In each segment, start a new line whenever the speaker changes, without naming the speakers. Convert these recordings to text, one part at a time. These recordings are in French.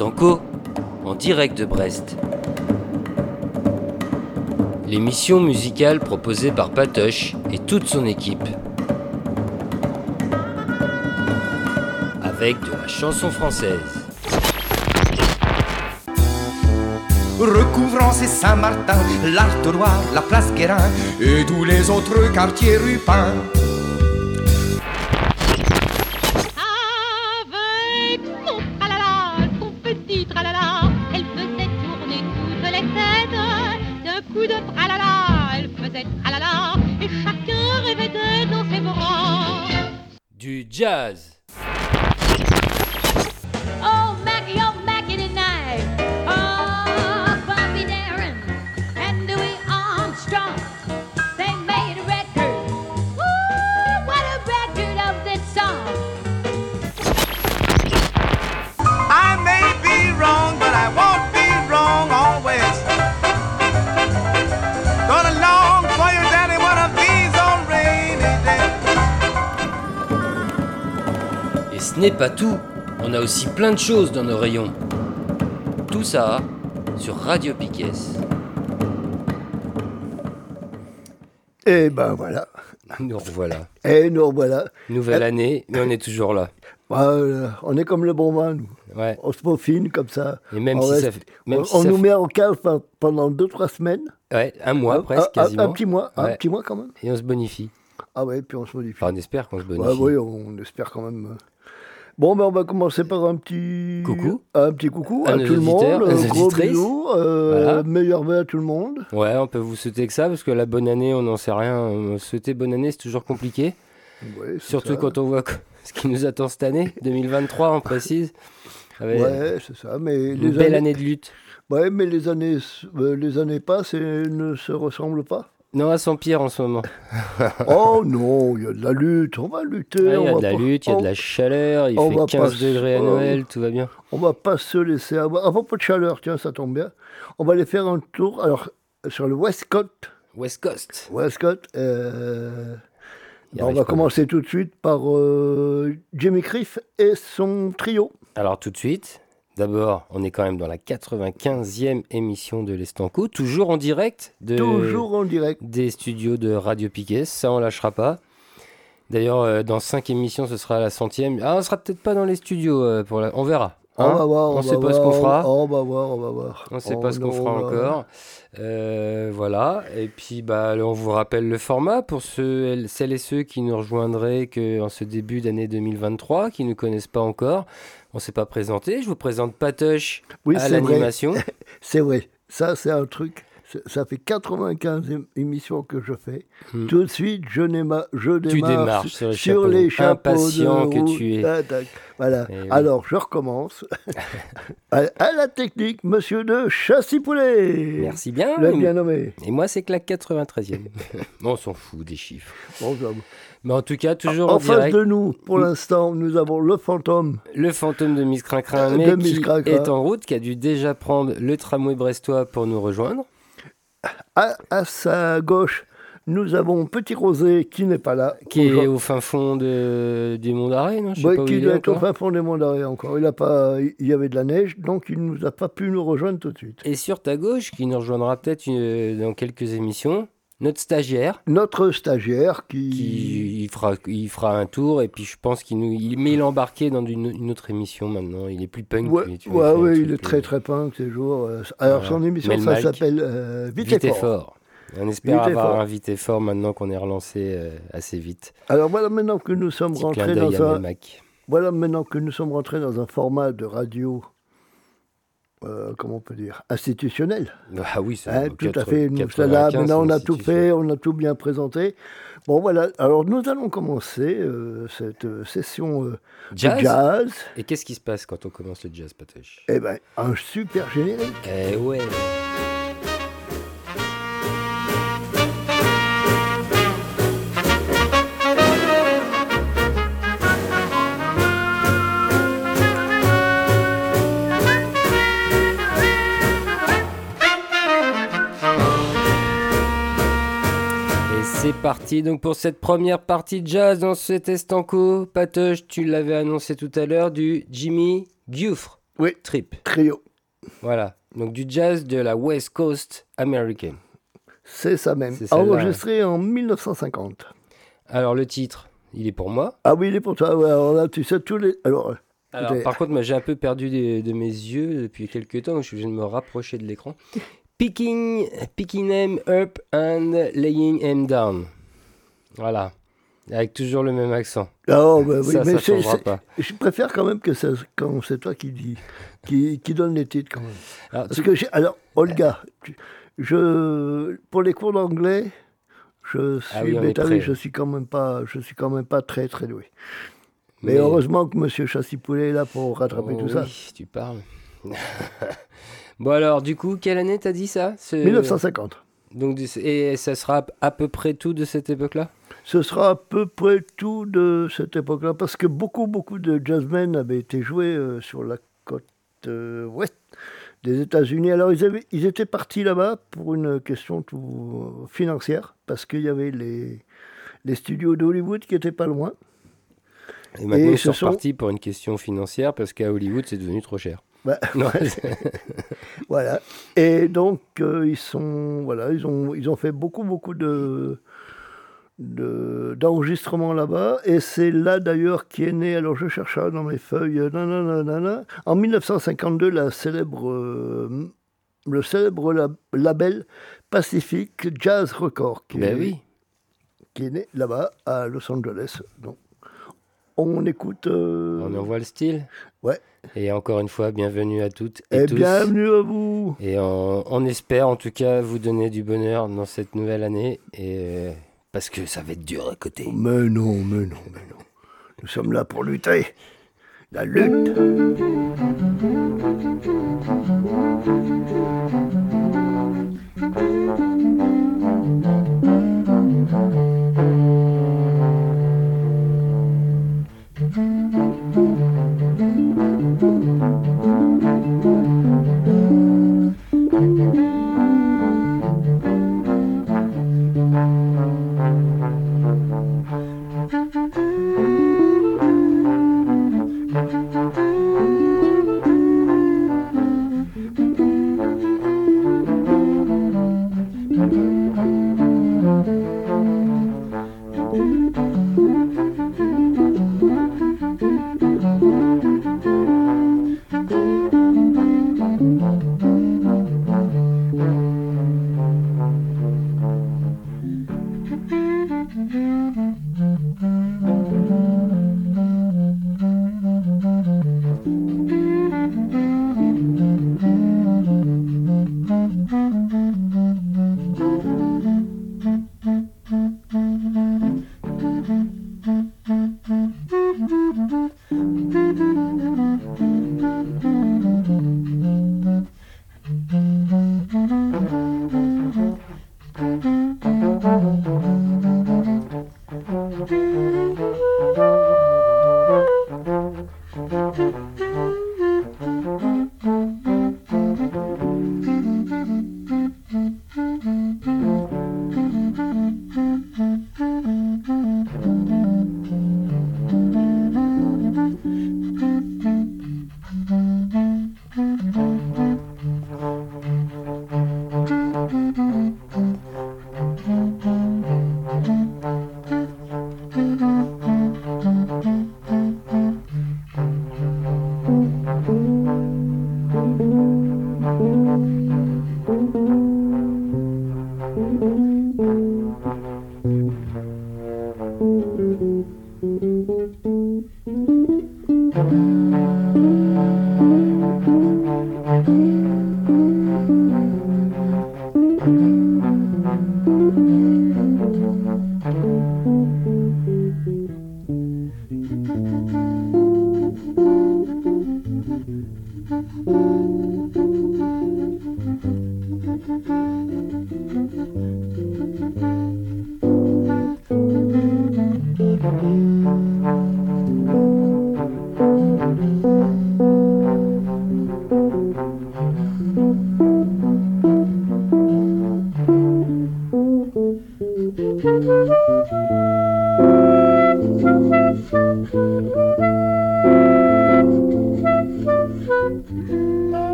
en direct de Brest. L'émission musicale proposée par Patoche et toute son équipe. Avec de la chanson française.
recouvrant ces Saint-Martin, l'Artois, la place Guérin et tous les autres quartiers rupins.
Pas tout, on a aussi plein de choses dans nos rayons. Tout ça sur Radio Piquet.
Et ben voilà.
Nous revoilà.
Et nous voilà.
Nouvelle année, mais on est toujours là.
On est comme le bon vin, nous.
Ouais.
On se peaufine comme ça.
Et même
On
si
reste-
ça fait. Même
on
si
on
ça
nous
fait-
met en cave pe- pendant 2-3 semaines.
Ouais, un mois
Un-
presque,
un,
quasiment.
un petit mois, un petit mois quand même.
Et on se bonifie.
Ah ouais, puis on se modifie.
Enfin, on espère qu'on se bonifie.
Ouais, oui, on espère quand même. Bon, ben on va commencer par un petit
Coucou.
un petit coucou
À
tout le monde, un gros bisou, euh,
Voilà.
meilleurs vœux à tout le monde.
Ouais, on peut vous souhaiter que ça, parce que la bonne année, on n'en sait rien. Souhaiter bonne année, c'est toujours compliqué.
Ouais,
Surtout
ça.
quand on voit ce qui nous attend cette année, 2023, on précise. Avec
Ouais, c'est ça. Mais
une
les
belle
années...
année de lutte.
Ouais, mais les années, euh, les années passent et ne se ressemblent pas.
Non, à s'empire en ce moment.
oh non, il y a de la lutte, on va lutter.
Ouais, Il y a de la
pas-
lutte, il y a de la chaleur, il
on
fait
va
15
pas
degrés à
se-
Noël, tout va bien.
On va pas se laisser avoir. À propos de chaleur, tiens, ça tombe bien. On va aller faire un tour. Alors, sur le Westcott.
West Coast.
Westcott, euh,
Il
on va commencer tout de suite par euh, Jimmy Cliff et son trio.
Alors tout de suite, d'abord, on est quand même dans la 95e émission de l'Estanco, toujours en direct de,
Toujours en direct.
des studios de Radio Piquet, ça on lâchera pas. D'ailleurs, euh, dans 5 émissions, ce sera la centième. Ah, on sera peut-être pas dans les studios, euh, pour la... on verra.
on
hein.
va voir.
on
va
sait pas
voir,
ce qu'on fera.
On va voir, on va voir.
On ne sait
Oh
pas ce qu'on fera
on va-
encore. Euh, voilà. Et puis, bah, on vous rappelle le format pour ceux, celles et ceux qui nous rejoindraient que en ce début d'année 2023, qui ne connaissent pas encore. On ne s'est pas présenté. Je vous présente Patoche
Oui,
à l'animation.
C'est vrai. Ça, c'est un truc. Ça fait 95 é- émissions que je fais.
Hmm.
Tout de suite, je, déma- je
Tu
démarre
démarres
su-
sur les
sur les chapeaux
Impatient
de
que tu es.
Tac. Voilà.
Eh oui.
Alors, je recommence. à, la technique, monsieur de Chassis-Poulet.
Merci bien.
Le bien nommé.
Et moi, c'est que la 93e. on s'en fout des chiffres.
Bon, ça va.
Mais en tout cas, toujours
en
en
face de nous, pour l'instant, nous avons le fantôme.
Le fantôme de Miss Crincrin, mais
de Miss
qui
Crincrin.
est en route, qui a dû déjà prendre le tramway brestois pour nous rejoindre.
À, à sa gauche, nous avons Petit Rosé qui n'est pas là.
Qui est au fin fond de, du Mont d'Arrêt, non Je sais
Ouais,
pas où
qui
il
doit être au fin fond des monts d'arrêt encore. Il, a pas, il y avait de la neige, donc il ne nous a pas pu nous rejoindre tout de suite.
Et sur ta gauche, qui nous rejoindra peut-être euh, dans quelques émissions, notre stagiaire,
Notre stagiaire qui...
qui il fera, il fera un tour, et puis je pense qu'il nous... Il, mais il est embarqué dans une, une autre émission maintenant, il est plus punk.
Ouais,
tu
ouais, il est très très punk ces jours. Euh, Alors son émission,
Mel
ça s'appelle euh, Vite,
Vite
et fort.
fort. On espère
Vite
avoir
fort.
un vite et fort maintenant qu'on est relancé euh, assez vite.
Alors voilà maintenant que nous sommes
Petit
rentrés dans un, voilà maintenant que nous sommes rentrés dans un format de radio, euh, comment on peut dire, institutionnel.
Ah oui, ça
Hein, tout à fait. Nous, ça, là,
95,
maintenant, on a tout fait, on a tout bien présenté. Bon, voilà. Alors, nous allons commencer euh, cette euh, session euh,
jazz. Et qu'est-ce qui se passe quand on commence le jazz, Patoche
Eh ben, un super générique.
Eh ouais. Parti donc pour cette première partie de jazz dans cet estanco. Patoche, tu l'avais annoncé tout à l'heure, du Jimmy Gufre.
Oui.
Trip.
Trio.
Voilà. Donc du jazz de la West Coast américaine.
C'est ça même. Enregistré en 1950.
Alors le titre, il est pour moi.
Ah oui, il est pour toi. Ouais, alors là, tu sais, tous les. Alors,
Alors,
Écoutez.
par contre, j'ai un peu perdu de mes yeux depuis quelques temps. Je viens de me rapprocher de l'écran. Picking, picking them up and laying them down. Voilà. Avec toujours le même accent.
ah, oh, bah oui,
ça,
mais
ça changera pas.
je préfère quand même que ça, quand c'est toi qui dis, qui, qui donne les titres quand même.
Alors,
Parce
tu-
que j'ai, alors, Olga, tu- je, pour les cours d'anglais, je suis
Ah oui, est
bétaillé,
prêt.
je suis quand même pas, je suis quand même pas très très doué. Mais,
mais-
heureusement que Monsieur Chassipoulet est là pour rattraper
Oh
tout ça.
oui, tu parles. bon alors, du coup, quelle année t'as dit ça Ce-
1950.
Donc, et ça sera à peu près tout de cette époque-là?
Ce sera à peu près tout de cette époque-là, parce que beaucoup, beaucoup de jazzmen avaient été joués euh, sur la côte euh, ouest des États-Unis. Alors, ils, avaient, ils étaient partis là-bas pour une question tout financière, parce qu'il y avait les, les studios d'Hollywood qui étaient pas loin.
Et maintenant,
Et
ils sont repartis pour une question financière parce qu'à Hollywood, c'est devenu trop cher.
Bah, Voilà. Et donc, euh, ils sont, voilà, ils ont, ils ont fait beaucoup, beaucoup de, de- d'enregistrements là-bas. Et c'est là d'ailleurs qui est né, alors je cherche dans mes feuilles, nanana, nanana. en 1952, la célèbre, euh, le célèbre lab- label Pacific Jazz Record, qui,
ben
est,
oui.
qui est né là-bas à Los Angeles. Donc, on écoute. euh,
On envoie le style.
Ouais.
Et encore une fois, bienvenue à toutes et,
et
tous.
bienvenue à vous.
Et on, on espère en tout cas vous donner du bonheur dans cette nouvelle année. Et parce que ça va être dur à côté.
Mais non, mais non, mais non. Nous sommes là pour lutter. La lutte.
Thank mm -hmm. you.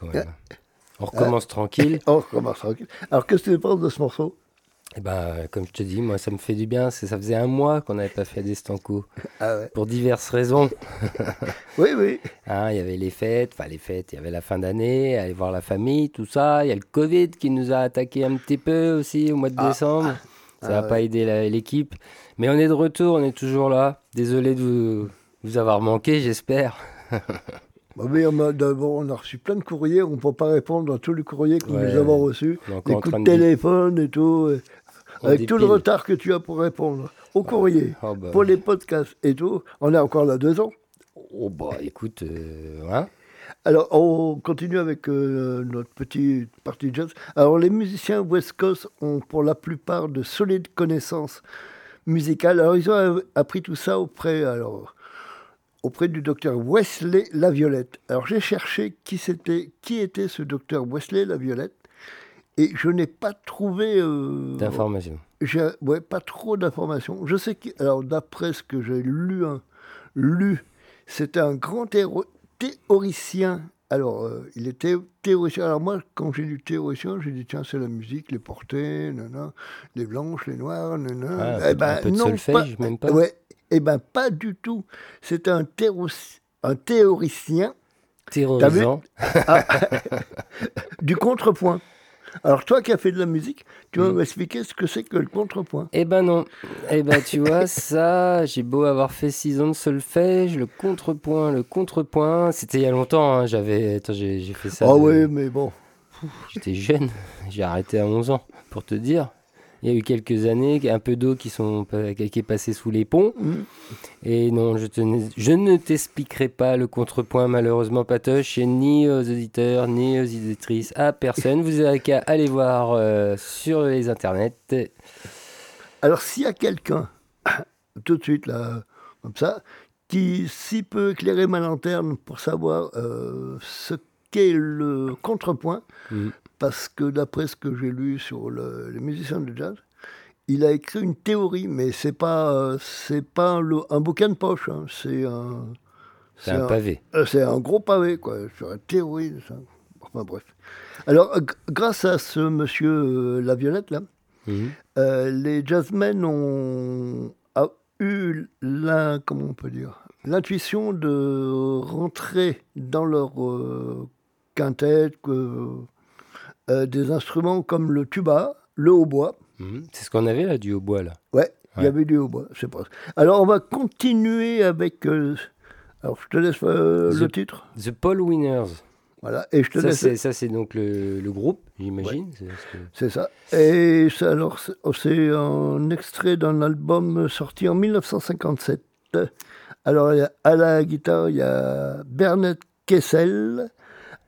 Quand même. On recommence tranquille.
On recommence tranquille. Alors, qu'est-ce que tu penses de ce morceau?
Et ben, comme je te dis, moi, ça me fait du bien. Ça faisait un mois qu'on n'avait pas fait d'Estanco.
Ah ouais.
Pour diverses raisons.
Oui, oui.
Hein, il y avait les fêtes, enfin les fêtes, il y avait la fin d'année, aller voir la famille, tout ça. Il y a le Covid qui nous a attaqué un petit peu aussi au mois de décembre. Ça n'a
Ah
pas aidé l'équipe. Mais on est de retour, on est toujours là. Désolé de vous, vous avoir manqué, j'espère.
Bah oui, on a, on a reçu plein de courriers. On ne peut pas répondre à tous les courriers que
Ouais.
nous avons reçus. Des coups de
de-
téléphone et tout. et- Avec tout le retard que tu as pour répondre aux courriers,
Oh bah,
pour les podcasts et tout. On est encore là deux ans.
oh bah, écoute, euh, hein,
Alors, on continue avec euh, notre petite partie jazz. Alors, les musiciens West Coast ont pour la plupart de solides connaissances musicales. Alors, ils ont appris tout ça auprès, alors, auprès du docteur Wesley Laviolette. Alors, j'ai cherché qui, c'était, qui était ce docteur Wesley Laviolette. Et je n'ai pas trouvé. euh,
d'information.
j'ai ouais, pas trop d'informations. Je sais que, alors d'après ce que j'ai lu, hein, lu, c'était un grand théo- théoricien. Alors, euh, il était théoricien. Alors moi, quand j'ai lu théoricien, j'ai dit tiens, c'est la musique, les portées, nana, les blanches, les noires, nana.
Ah, un peu- un peu de
non,
solfège, même pas
Ouais, eh ben pas du tout. C'était un, théoricien
Terrorisant.
du contrepoint. Alors toi qui as fait de la musique, tu vas
Mm.
m'expliquer ce que c'est que le contrepoint.
Eh ben non. Eh ben tu vois, ça, j'ai beau avoir fait 6 ans de solfège, le contrepoint, le contrepoint, c'était il y a longtemps, hein, j'avais... Attends, j'ai fait ça...
Ah
de-
oui, mais bon.
J'étais jeune, j'ai arrêté à 11 ans, pour te dire. Il y a eu quelques années, un peu d'eau qui, sont, qui est passé sous les ponts.
Mm.
Et non, je, te je ne t'expliquerai pas le contrepoint, malheureusement, Patoche, ni aux auditeurs, ni aux auditrices, à personne. Vous n'avez qu'à aller voir euh, sur les internets.
Alors, s'il y a quelqu'un, tout de suite, là, comme ça, qui s'y peut éclairer ma lanterne pour savoir euh, ce qu'est le contrepoint,
Mm.
Parce que d'après ce que j'ai lu sur le- les musiciens de jazz, il a écrit une théorie, mais c'est pas, euh, c'est pas le- un bouquin de poche, hein, c'est un,
C'est un pavé.
euh, c'est un gros pavé, quoi, sur la théorie ça. Enfin bref. Alors, grâce à ce monsieur euh, La Violette, là,
Mhm.
euh, les jazzmen ont a eu la, comment on peut dire, l'intuition de rentrer dans leur euh, quintette que, euh, des instruments comme le tuba, le hautbois.
Mhm. C'est ce qu'on avait là, du hautbois, là.
Ouais, il y avait du hautbois, c'est pas. Alors on va continuer avec. euh, alors je te laisse euh, le titre.
The Paul Winners.
Voilà, et je te
Ça,
laisse.
c'est, ça, c'est donc le, le groupe, j'imagine. C'est
ça. Et ça, alors, c'est c'est un extrait d'un album sorti en 1957. Alors, à la guitare, il y a Bernard Kessel,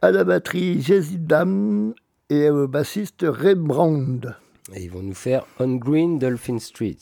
à la batterie Jesse Dam et au bassiste Ray Brand.
Et ils vont nous faire On Green Dolphin Street.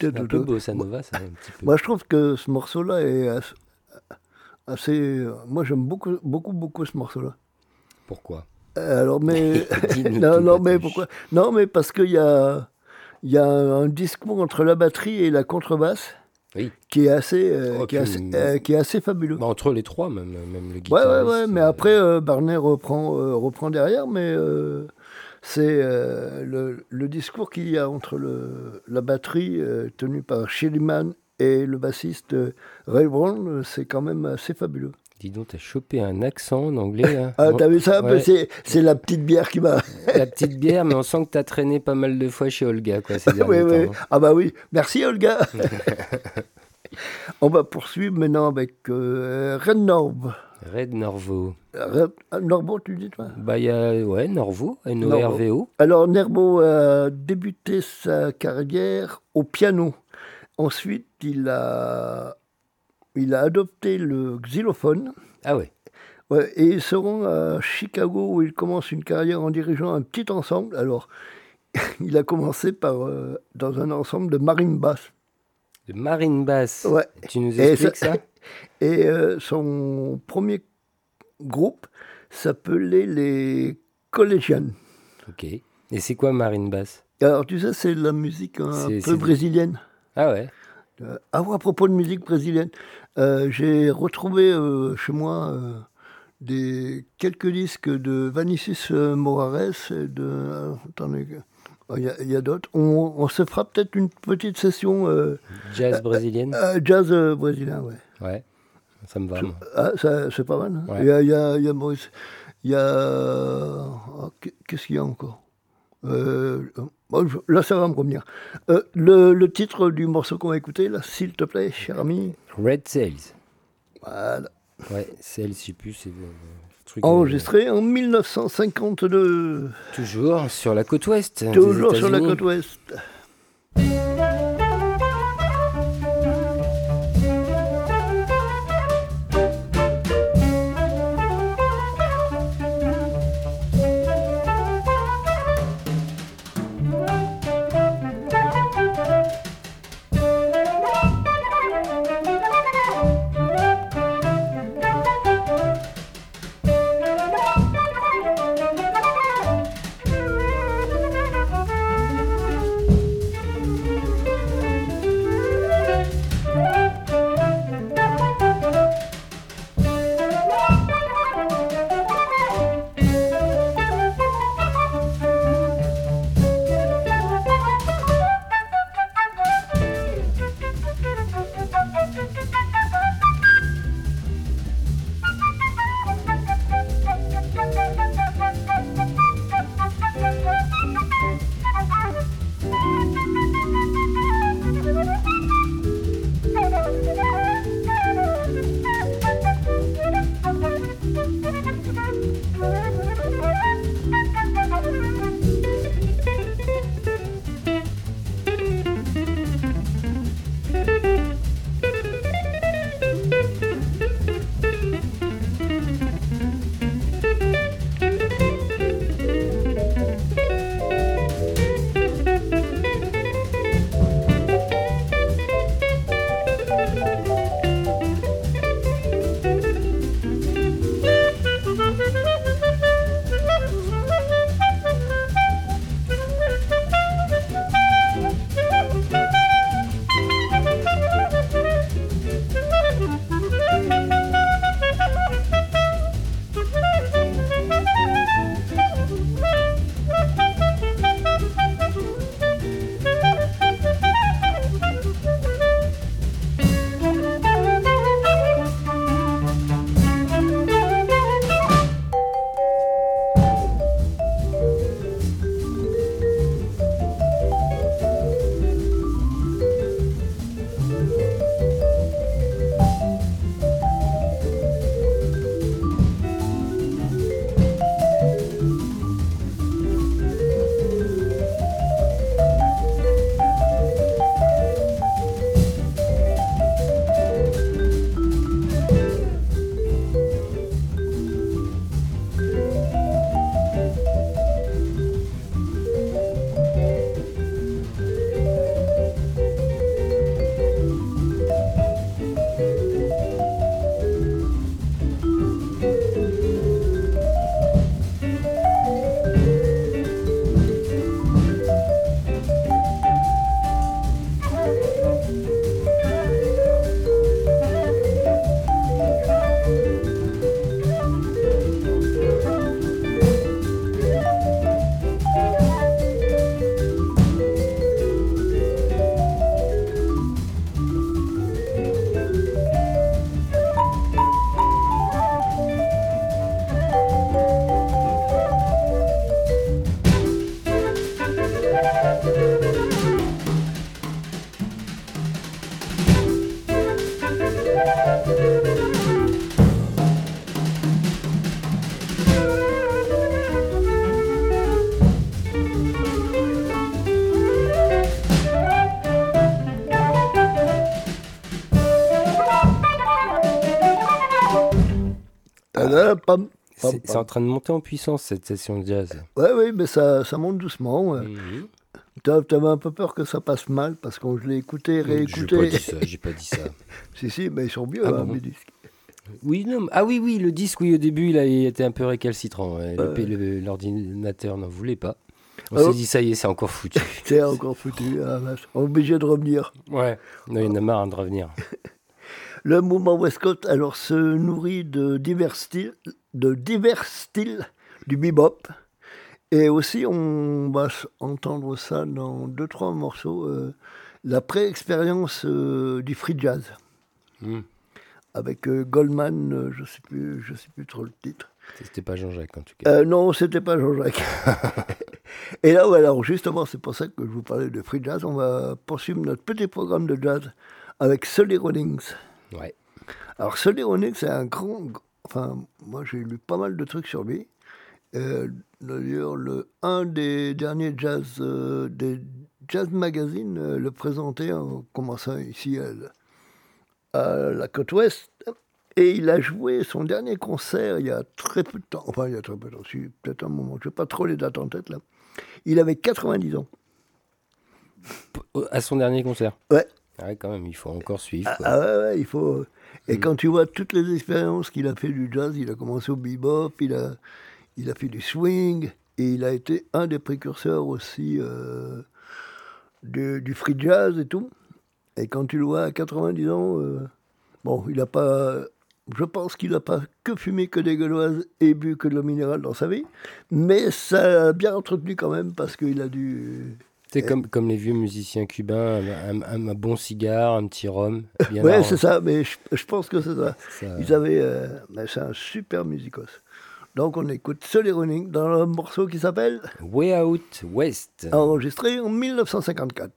C'est un peu bossa nova, ça, un petit peu.
Moi, je trouve que ce morceau-là est assez. assez- moi, j'aime beaucoup, beaucoup, beaucoup ce morceau-là.
Pourquoi?
Alors, mais. Non, non, mais pourquoi? Non, mais parce qu'il y a, y a un discours entre la batterie et la contrebasse
Oui.
qui est assez, euh,
Oh,
qui, est assez, euh, qui est assez fabuleux.
Bah, entre les trois, même, même le
ouais,
guitariste.
ouais, ouais, mais
euh,
après, euh, Barnet reprend, euh, reprend derrière, mais euh, c'est euh, le, le discours qu'il y a entre le, la batterie euh, tenue par Shiliman et le bassiste euh, Ray Brown, c'est quand même assez fabuleux.
Dis donc, t'as chopé un accent en anglais. hein.
Ah, t'as vu ça
ouais.
C'est- la petite bière qui m'a.
La petite bière, mais on sent que t'as traîné pas mal de fois chez Olga, quoi, ces
Oui, oui.
temps.
Ah bah oui, merci Olga. On va poursuivre maintenant avec euh, Red Norb.
Red Norvo.
Red- ah, Norbo, tu dis toi?
Bah, y a, ouais, Norvo, N-O-R-V-O.
Alors Nerbo a débuté sa carrière au piano. Ensuite, il a, il a adopté le xylophone.
Ah ouais.
Ouais, et il se rend à Chicago où il commence une carrière en dirigeant un petit ensemble. Alors, il a commencé par, euh, dans un ensemble de marine basse.
De Marine Bass.
Ouais.
Tu nous expliques
ça-
ça,
Et euh, son premier groupe s'appelait les Collegians.
Ok. Et c'est quoi Marine Bass?
Alors, tu sais, c'est la musique un peu brésilienne.
Ah ouais.
Euh, ah ouais, à propos de musique brésilienne, euh, j'ai retrouvé euh, chez moi des, quelques disques de Vanicius euh, Morares et de. attendez, euh, il y a, a d'autres. On, on se fera peut-être une petite session euh,
Jazz brésilienne
euh, jazz euh, brésilien, ouais.
Ouais. Ça me va.
Ah, c'est pas mal. hein.
Ouais.
Il y a, il y il y a Maurice. Il y a. Qu'est-ce qu'il y a encore? Euh, bon, Là, ça va me revenir. Euh, le, le titre du morceau qu'on va écouter, là, s'il te plaît, cher ami.
Red Sails.
Voilà.
Ouais, Sails, je sais plus, c'est euh,
Enregistré en 1952.
toujours sur la côte ouest. des
Toujours sur la côte ouest.
C'est en train de monter en puissance cette session de jazz.
Ouais, oui, mais ça, ça monte doucement. ouais.
Mhm.
T'avais un peu peur que ça passe mal parce qu'on je l'ai écouté,
J'ai
réécouté.
pas dit ça, j'ai pas dit ça.
si, si, mais ils sont vieux,
Ah
hein,
bon
mes disques.
Oui, non, ah oui, oui, le disque, oui, au début, il a été un peu récalcitrant. L'ordinateur n'en voulait pas. On
Alors-
s'est dit, ça y est, c'est encore foutu.
C'est encore foutu. ah. On est obligé de revenir.
ouais. Non, il y en a marre de revenir.
Le mouvement Westcott alors se nourrit de divers styles, de divers styles du bebop. Et aussi, on va entendre ça dans deux trois morceaux. euh, la pré-expérience euh, du free jazz
Hmm.
avec euh, Goldman, je sais plus, je sais plus trop le titre.
C'était pas Jean-Jacques, en tout cas.
Non, c'était pas Jean-Jacques. Et là, ouais, alors justement, c'est pour ça que je vous parlais de free jazz. On va poursuivre notre petit programme de jazz avec Sully Rawlings.
Ouais.
Alors, Sully Rawlings, c'est un grand. Enfin, moi, j'ai lu pas mal de trucs sur lui. Euh, D'ailleurs, le, un des derniers jazz, euh, des jazz magazines euh, le présentait en commençant ici à, à la côte ouest. Et il a joué son dernier concert il y a très peu de temps. Enfin, il y a très peu de temps, peut-être un moment. Je n'ai pas trop les dates en tête là. Il avait 90 ans.
À son dernier concert.
Ouais.
Ah Ouais, quand même, il faut encore suivre.
Ah, ah ouais, ouais, il faut. Et
Mm.
quand tu vois toutes les expériences qu'il a fait du jazz, il a commencé au bebop, il a, il a fait du swing, et il a été un des précurseurs aussi euh, du, du free jazz et tout. Et quand tu le vois à 90 ans, euh, bon, il n'a pas. Je pense qu'il n'a pas que fumé que des gauloises et bu que de l'eau minérale dans sa vie, mais ça a bien entretenu quand même parce qu'il a dû.
C'est comme, comme les vieux musiciens cubains, un, bon cigare, un petit rhum. Bien
ouais, c'est ça, mais je, pense que c'est ça. Ils avaient. Euh, c'est un super musicos. Donc on écoute Sully Running dans un morceau qui s'appelle
Way Out West.
Enregistré en 1954.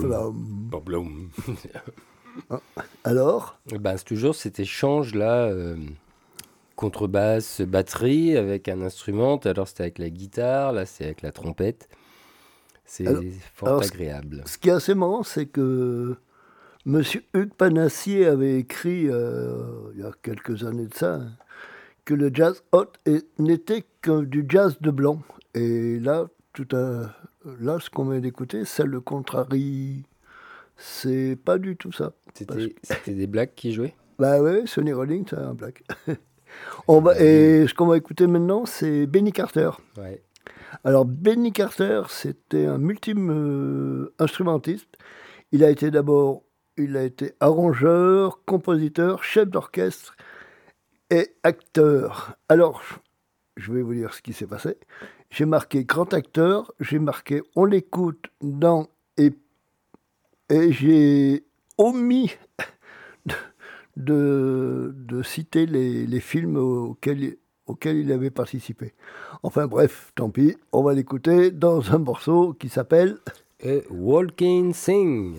Bon, bloum.
Alors?
Ben, c'est toujours cet échange-là, euh, contrebasse, batterie, avec un instrument. L'heure, c'était avec la guitare, là, c'est avec la trompette. C'est
Alors-
fort
alors,
agréable.
Ce qui est assez marrant, c'est que Monsieur Hugues Panassier avait écrit, euh, il y a quelques années de ça, hein, que le jazz hot n'était que du jazz de blanc. Et là, tout à, là ce qu'on vient d'écouter, ça le contrarie. C'est pas du tout ça.
C'était des blagues qui jouaient?
Bah ouais, Sonny Rollins, c'est un black. On va, et ce qu'on va écouter maintenant, c'est Benny Carter.
Ouais.
Alors, Benny Carter, c'était un multi-instrumentiste. Il a été d'abord, il a été arrangeur, compositeur, chef d'orchestre et acteur. Alors, je vais vous dire ce qui s'est passé. J'ai marqué grand acteur, j'ai marqué on l'écoute dans et, et j'ai omis de, de, citer les, les films auxquels, auxquels il avait participé. Enfin bref, tant pis, on va l'écouter dans un morceau qui s'appelle
Walking Sing.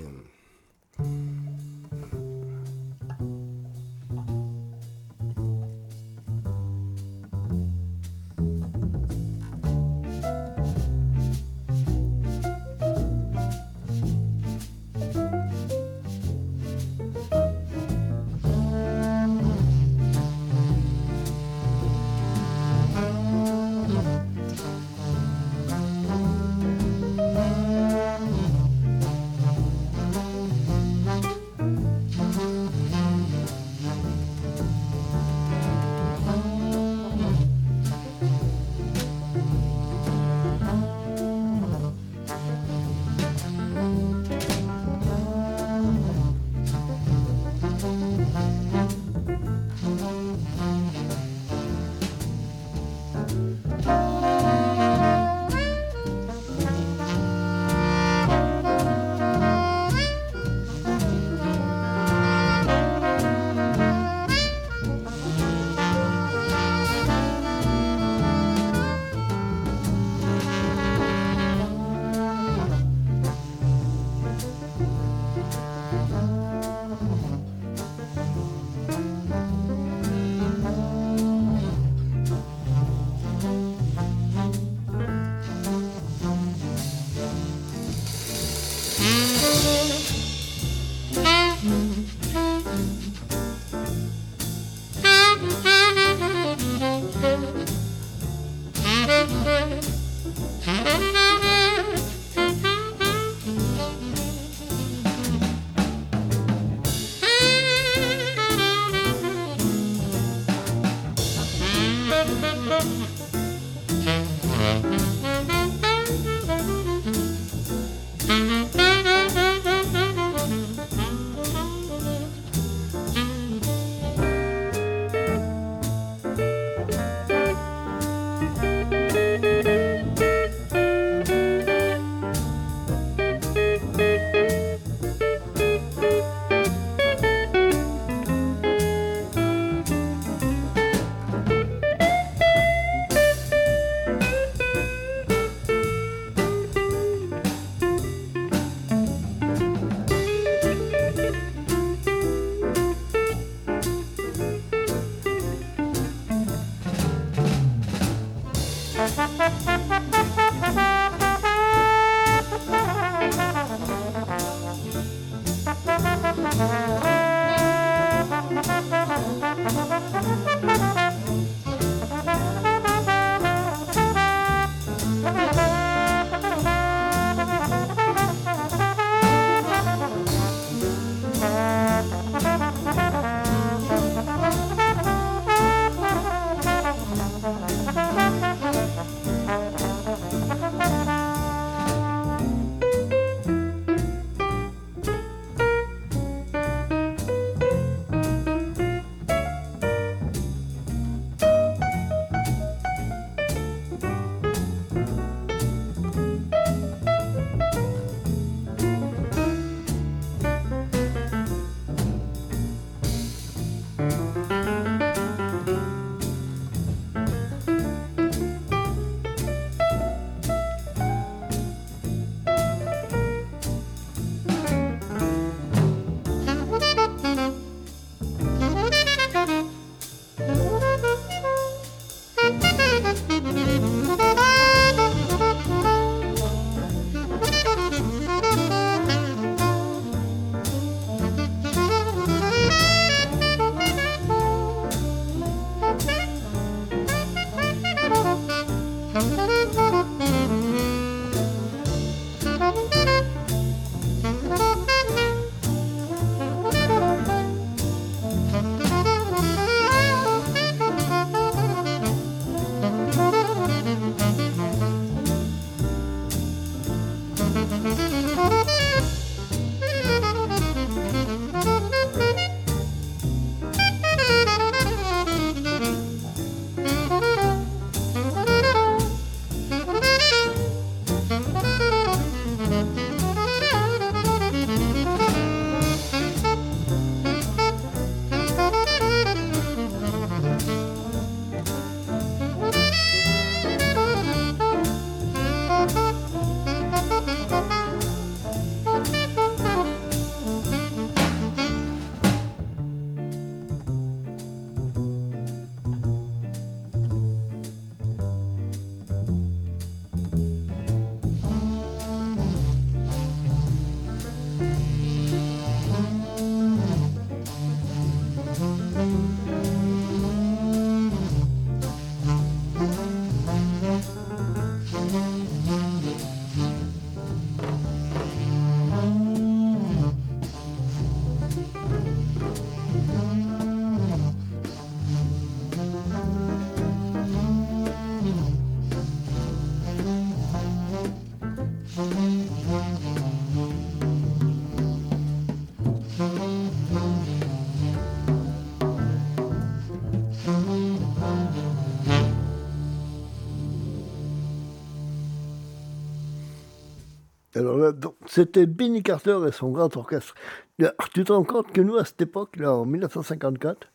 Alors là, c'était Benny Carter et son grand orchestre. Alors, tu te rends compte que nous, à cette époque, là, en 1954,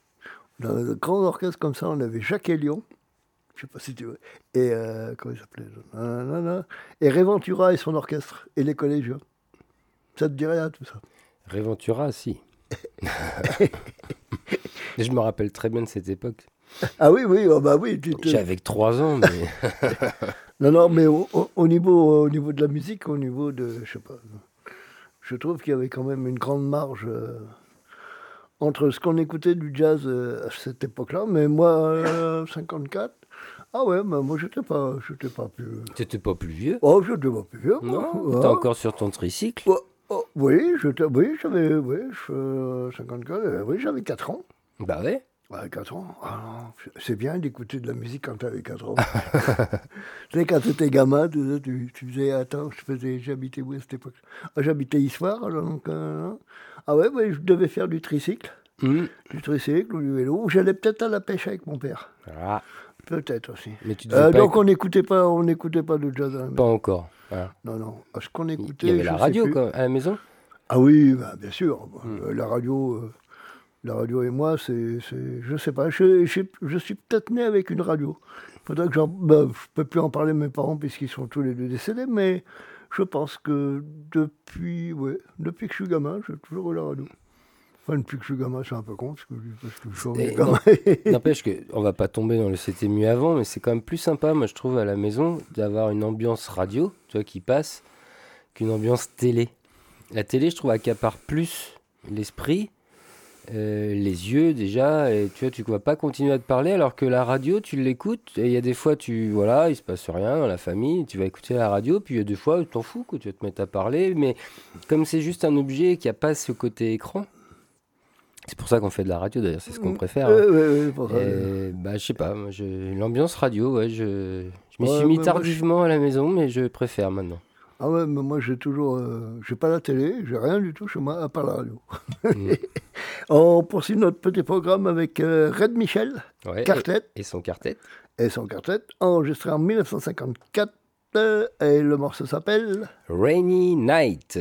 dans un grand orchestre comme ça, on avait Jacques Elion, je sais pas si tu veux, et euh, comment il s'appelait Et Réventura et son orchestre, et les collégiens. Ça te dirait rien, tout ça
Réventura, si. je me rappelle très bien de cette époque.
Ah oui, oui, oh bah oui. te-
J'avais que 3 ans, mais
Non, non, mais au, au- au niveau, au niveau de la musique, au niveau de. Je sais pas. Je trouve qu'il y avait quand même une grande marge euh, entre ce qu'on écoutait du jazz euh, à cette époque-là. Mais moi, euh, 54, ah ouais, bah, moi, j'étais pas, j'étais pas plus.
t'étais pas plus vieux.
Oh, j'étais pas plus vieux.
Non,
Ouais.
t'es encore sur ton tricycle.
Oh, oh, oui, j'avais, oui, je, euh, 54, euh, oui, j'avais 4 ans.
Bah ouais.
Ouais, 4 ans. Ah c'est bien d'écouter de la musique quand t'avais 4 ans. tu sais, quand t'étais gamin, tu, sais, tu, tu faisais, attends, je faisais, j'habitais où à cette époque? Ah, J'habitais alors donc, euh, hein. ah ouais, ouais, je devais faire du tricycle,
Hmm.
du tricycle ou du vélo, ou j'allais peut-être à la pêche avec mon père,
Ah,
peut-être aussi.
mais tu
Euh, donc on n'écoutait pas, on n'écoutait pas de jazz à la maison.
Pas encore. Voilà.
Non, non. Ce qu'on écoutait,
Il y avait la radio quoi, à la maison?
Ah oui, bah, bien sûr.
Hmm.
Euh, La radio, la radio et moi, c'est, c'est- je sais pas. Je, je, je suis peut-être né avec une radio. Faudrait que j'en, bah, je peux plus en parler de mes parents puisqu'ils sont tous les deux décédés, mais je pense que depuis, ouais, depuis que je suis gamin, j'ai toujours eu la radio. Enfin, depuis que je suis gamin, c'est un peu con parce que, parce que je suis.
N'empêche que on va pas tomber dans le c'était mieux avant, mais c'est quand même plus sympa, moi je trouve, à la maison, d'avoir une ambiance radio, tu vois, qui passe, qu'une ambiance télé. La télé, je trouve, accapare plus l'esprit, euh, les yeux déjà, et tu vois, tu vas pas continuer à te parler, alors que la radio, tu l'écoutes, et il y a des fois, tu, voilà, il se passe rien dans la famille, tu vas écouter la radio, puis il y a des fois, tu t'en fous, quoi, tu vas te mettre à parler, mais comme c'est juste un objet qui a pas ce côté écran, c'est pour ça qu'on fait de la radio d'ailleurs, c'est ce qu'on préfère. hein.
Ouais, pour.
Euh, bah, je sais pas, l'ambiance radio, ouais, je, je m'y suis mis
je-
tardivement à la maison, mais je préfère maintenant.
Ah ouais, mais moi j'ai toujours, euh, j'ai pas la télé, j'ai rien du tout chez moi à part la radio.
Mm.
On poursuit notre petit programme avec euh, Red Michel,
Ouais,
quartet.
Et, et son quartet.
et son quartet, enregistré en 1954. euh, Et le morceau s'appelle
Rainy Night.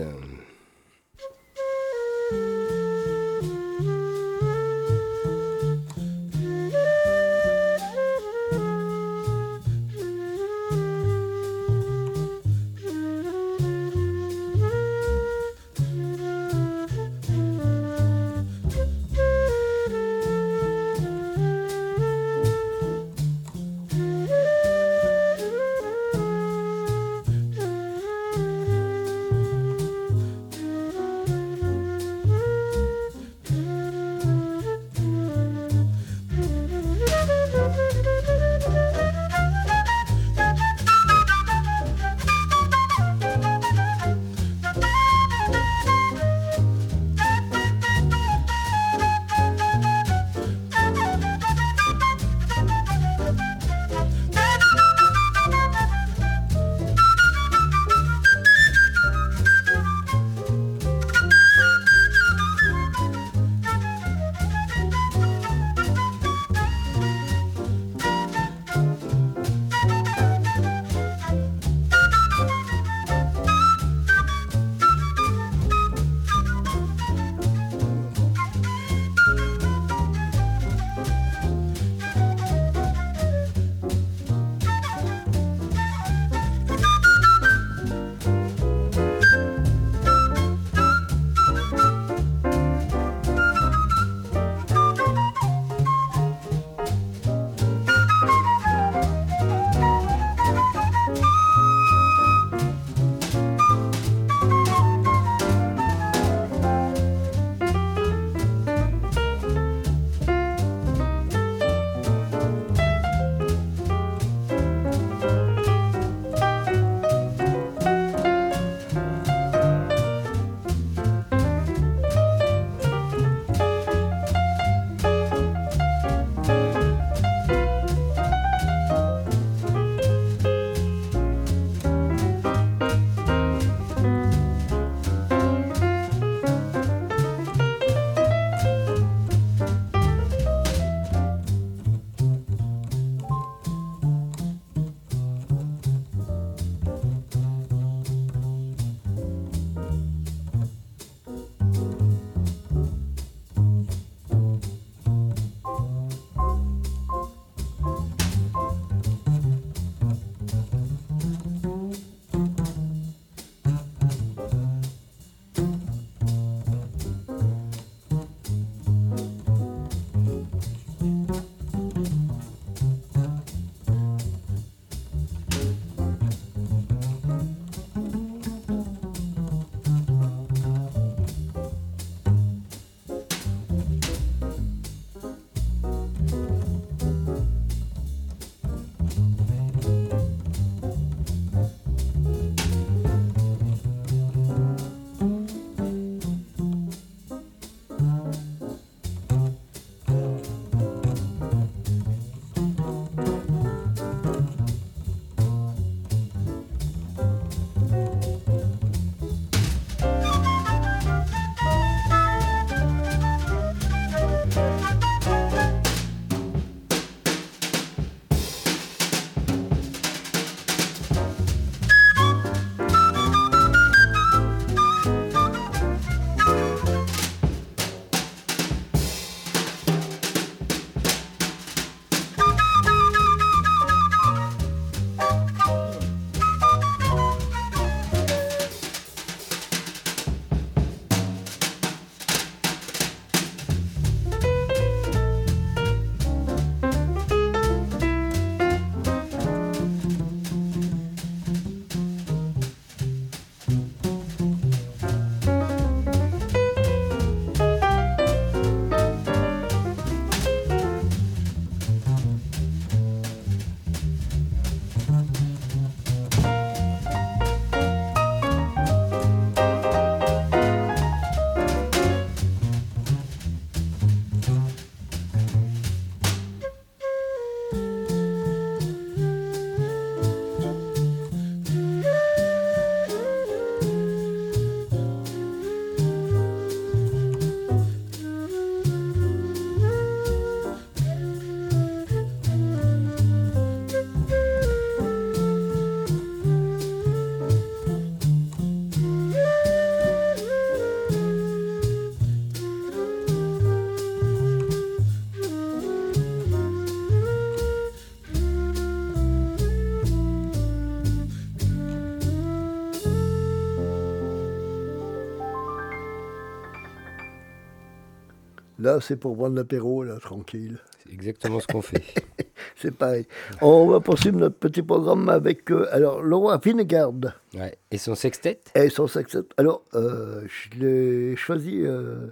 Là, c'est pour prendre l'apéro, là, tranquille.
C'est exactement ce qu'on fait.
C'est pareil. On va poursuivre notre petit programme avec, euh, alors, Laurent Finegard
Ouais. Et son sextet?
Et son sextet. Alors, euh, je l'ai choisi, euh,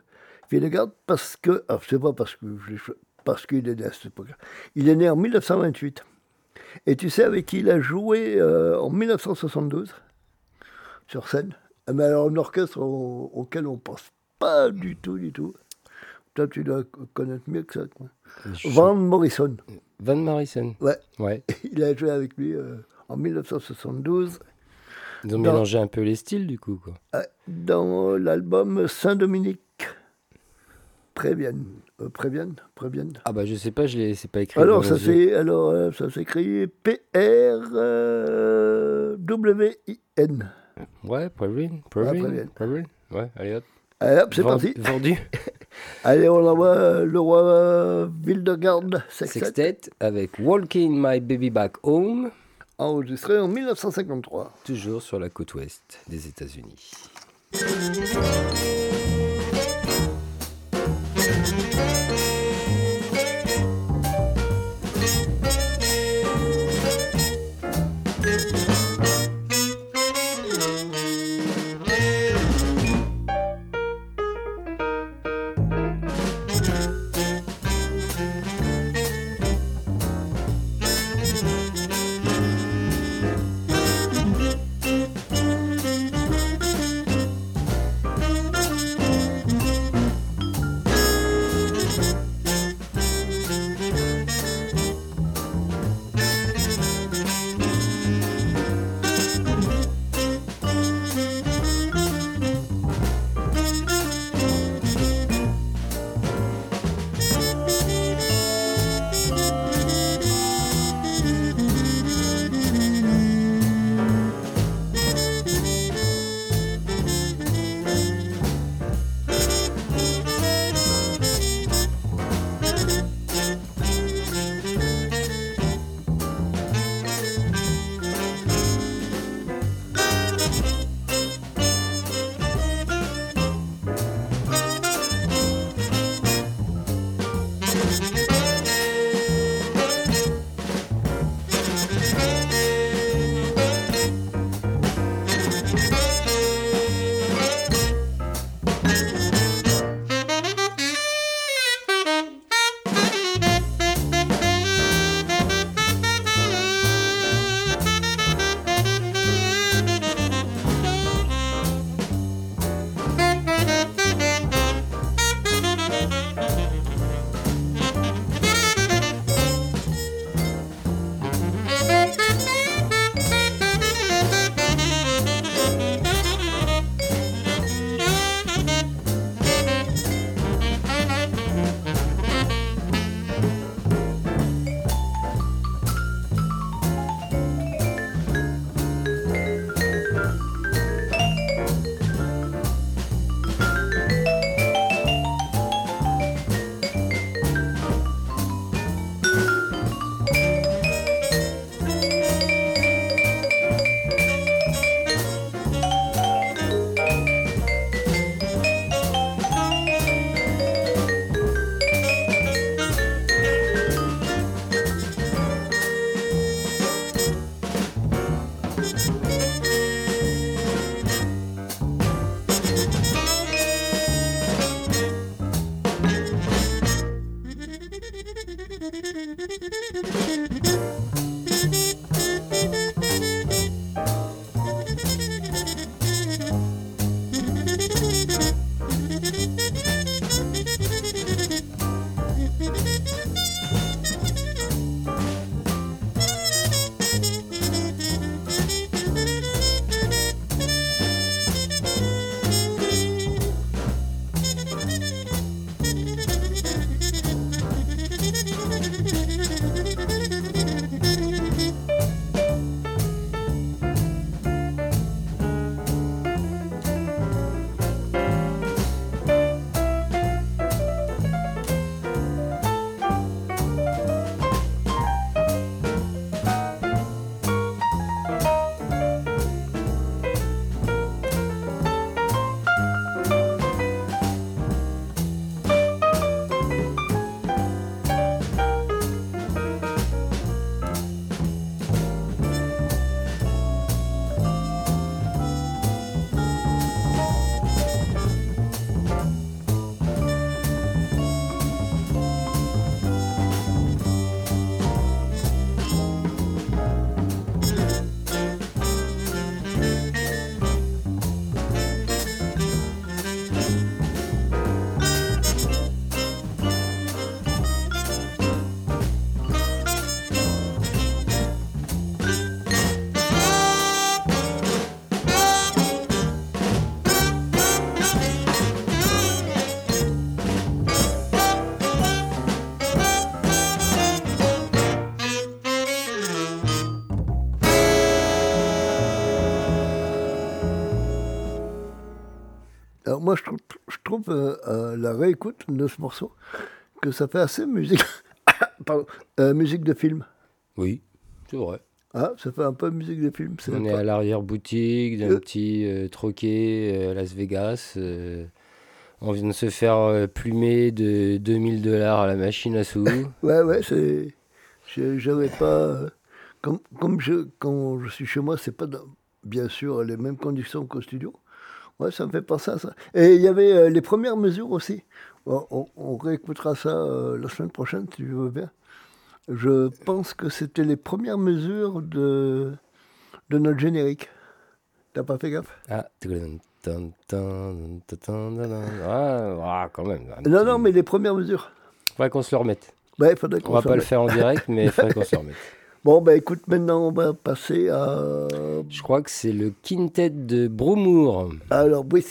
Finegard, parce que, alors, c'est pas parce que je parce qu'il est né à cette époque Il est né en 1928. Et tu sais avec qui il a joué euh, en 1972 sur scène Mais alors, un orchestre au- auquel on pense pas du tout, du tout. Toi, tu dois connaître mieux que ça. quoi.
Je-
Van Morrison.
Van Morrison.
Ouais,
Ouais.
il a joué avec lui euh, en 1972
Ils ont
Dans-
mélangé un peu les styles, du coup. Quoi.
euh, dans l'album Saint-Dominique. Prévienne. Euh, Prévienne Prévienne.
Ah bah je sais pas, je l'ai, c'est pas écrit.
Alors, ça, c'est, alors euh, ça s'écrit P-R-W-I-N.
Ouais, Previn. Previn. Ouais, allez hop.
Allez hop, c'est parti.
Vendu.
Allez, on envoie euh, le roi euh, Wildegarde Sextet,
Sextet avec Walking My Baby Back Home,
enregistré en 1953.
toujours sur la côte ouest des États-Unis.
Moi, je trouve, je trouve euh, à la réécoute de ce morceau que ça fait assez musique, Pardon, euh, musique de film.
Oui, c'est vrai.
Ah, ça fait un peu musique de film.
On est à l'arrière-boutique d'un
Euh.
petit euh, troquet euh, à Las Vegas. euh, on vient de se faire euh, plumer de 2000 dollars à la machine à sous.
Ouais, ouais, c'est. J'avais pas. euh, Comme, comme je, quand je suis chez moi, c'est pas dans- bien sûr les mêmes conditions qu'au studio. Ouais, ça me fait penser à ça. Et il y avait euh, les premières mesures aussi. On, réécoutera ça euh, la semaine prochaine, si tu veux bien. Je pense que c'était les premières mesures de, de notre générique. T'as pas fait gaffe?
Ah, quand même.
Non, non, mais les premières mesures.
Faudrait qu'on se le remette.
Ouais, faudrait qu'on
On va pas le faire en direct, mais il faudrait qu'on se le remette.
Bon, bah écoute, maintenant on va passer à
Je crois que c'est le quintet de Bromour.
Alors, oui,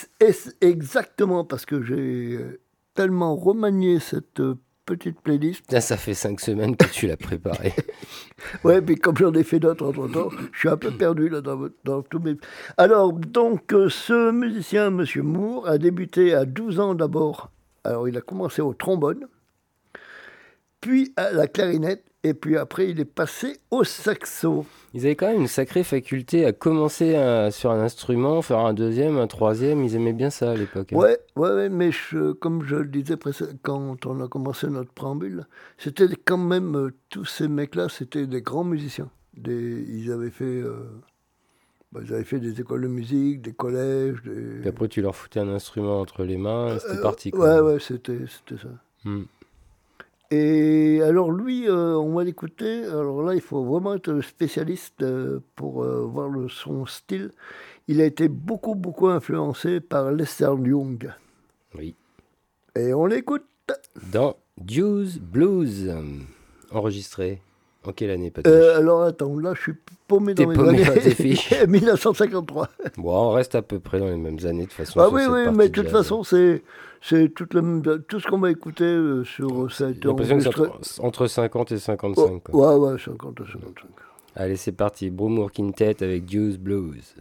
exactement parce que j'ai euh, tellement remanié cette euh, petite playlist.
Là, ça fait cinq semaines que tu l'as préparé.
Ouais, mais comme j'en ai fait d'autres entre temps, je suis un peu perdu là dans, dans tous mes. Alors, donc, euh, ce musicien, Monsieur Moore, a débuté à 12 ans d'abord. Alors, il a commencé au trombone, puis à la clarinette, et puis après, il est passé au saxo.
Ils avaient quand même une sacrée faculté à commencer sur un instrument, faire un deuxième, un troisième. Ils aimaient bien ça à l'époque. hein.
Ouais, ouais, mais je- comme je le disais quand on a commencé notre préambule, c'était quand même euh, tous ces mecs-là, c'était des grands musiciens. Des, ils avaient fait, euh, bah, ils avaient fait des écoles de musique, des collèges. Des...
Puis après, tu leur foutais un instrument entre les mains et c'était
Euh,
parti. quoi.
Ouais, ouais, c'était, c'était ça.
Hmm.
Et alors lui, euh, on va l'écouter. Alors là, il faut vraiment être spécialiste euh, pour euh, voir le, son style. Il a été beaucoup, beaucoup influencé par Lester Young.
Oui.
Et on l'écoute.
Dans Juice Blues, enregistré. En quelle année, Patrick
alors attends, là je suis paumé dans mes
paumé
années.
tes fiches.
1953.
Bon, on reste à peu près dans les mêmes années de toute façon.
Ah oui, oui, mais de toute façon, c'est, c'est même- tout ce qu'on va écouter euh, sur
que c'est
enregistré.
entre, entre 50 et 55.
Oh, ouais, ouais, 50 à 55.
Allez, c'est parti. Bromour Quintet avec Juice Blues.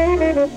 Et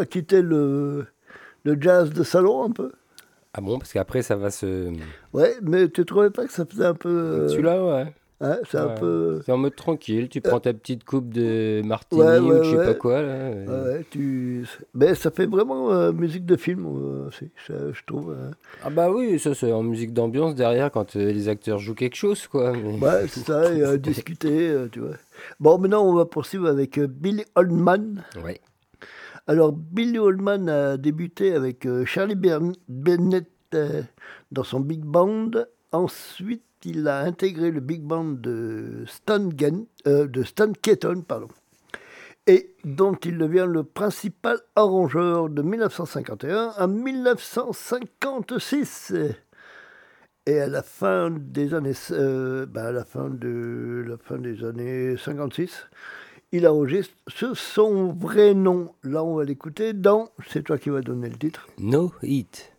on va quitter le, le jazz de salon un peu.
Ah bon, parce qu'après, ça va se.
Ouais, mais tu trouvais pas que ça faisait un peu. euh,
Celui-là, ouais.
Hein, c'est un peu.
C'est en mode tranquille, tu prends ta petite coupe de martini
Ouais, ouais,
ou je sais pas quoi. Là, euh,
Ouais, tu... Mais ça fait vraiment euh, musique de film euh, aussi, ça, je trouve. hein.
Ah bah oui, ça c'est en musique d'ambiance derrière quand euh, les acteurs jouent quelque chose quoi. mais-
Ouais, c'est ça, et euh, discuter, euh, tu vois. Bon, maintenant, on va poursuivre avec euh, Billy Oldman.
Ouais.
Alors, Billy Oldman a débuté avec euh, Charlie Bennett euh, dans son big band. Ensuite, il a intégré le big band de Stan, Gen- euh, Keaton, et dont il devient le principal arrangeur de 1951 à 1956. Et à la fin des années, ben, la fin des années 56, il enregistre ce son vrai nom. Là, on va l'écouter dans. C'est toi qui vas donner le titre.
No Hit.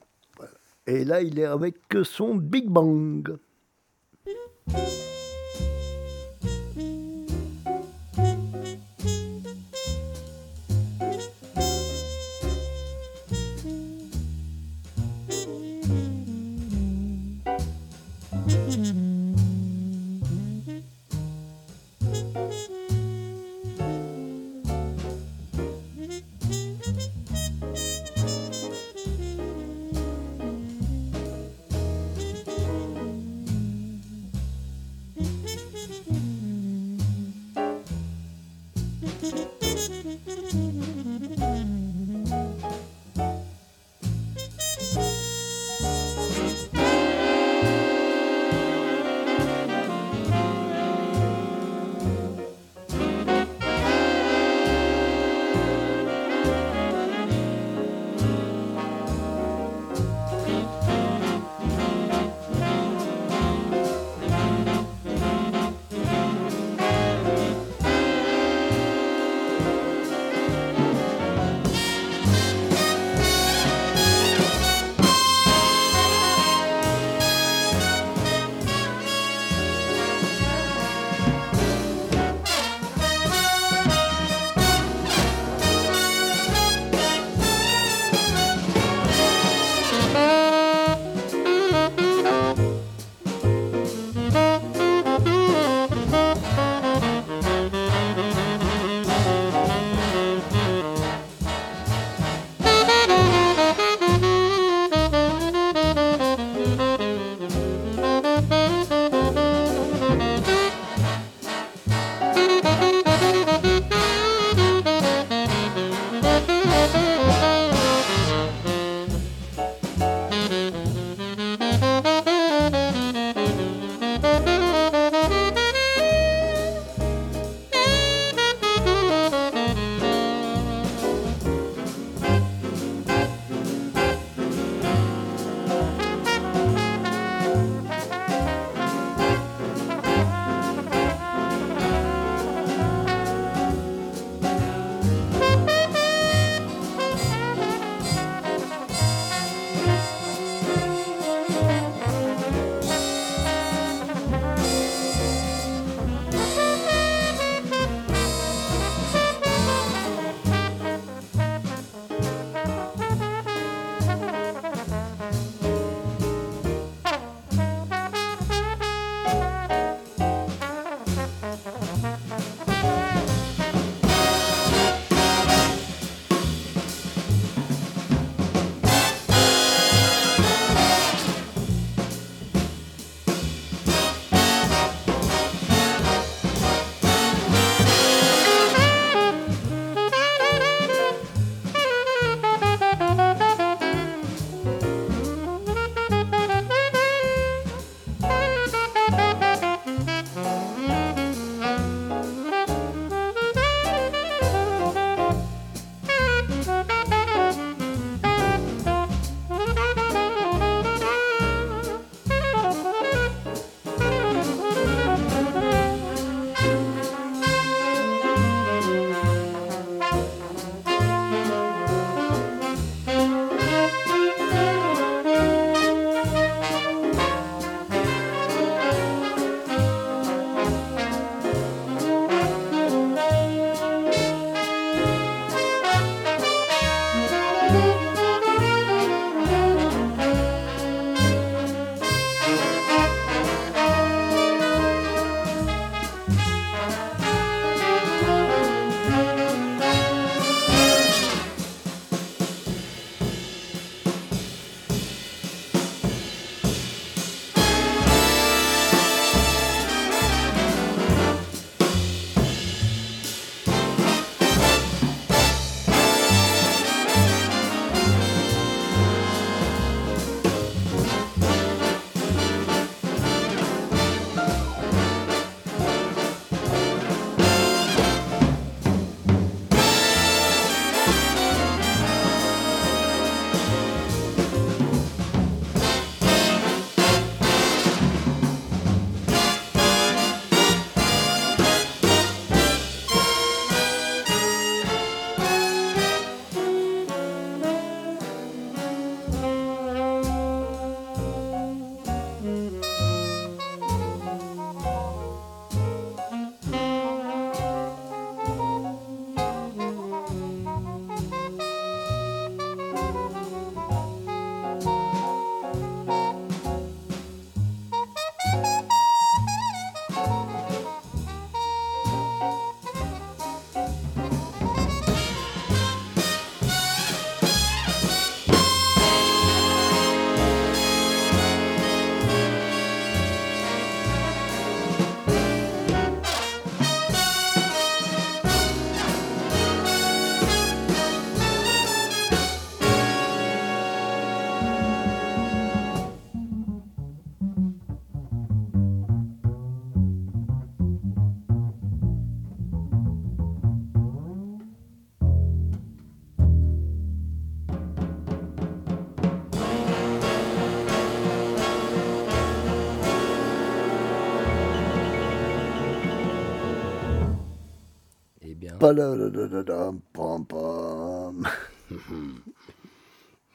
Et là, il est avec son Big Bang.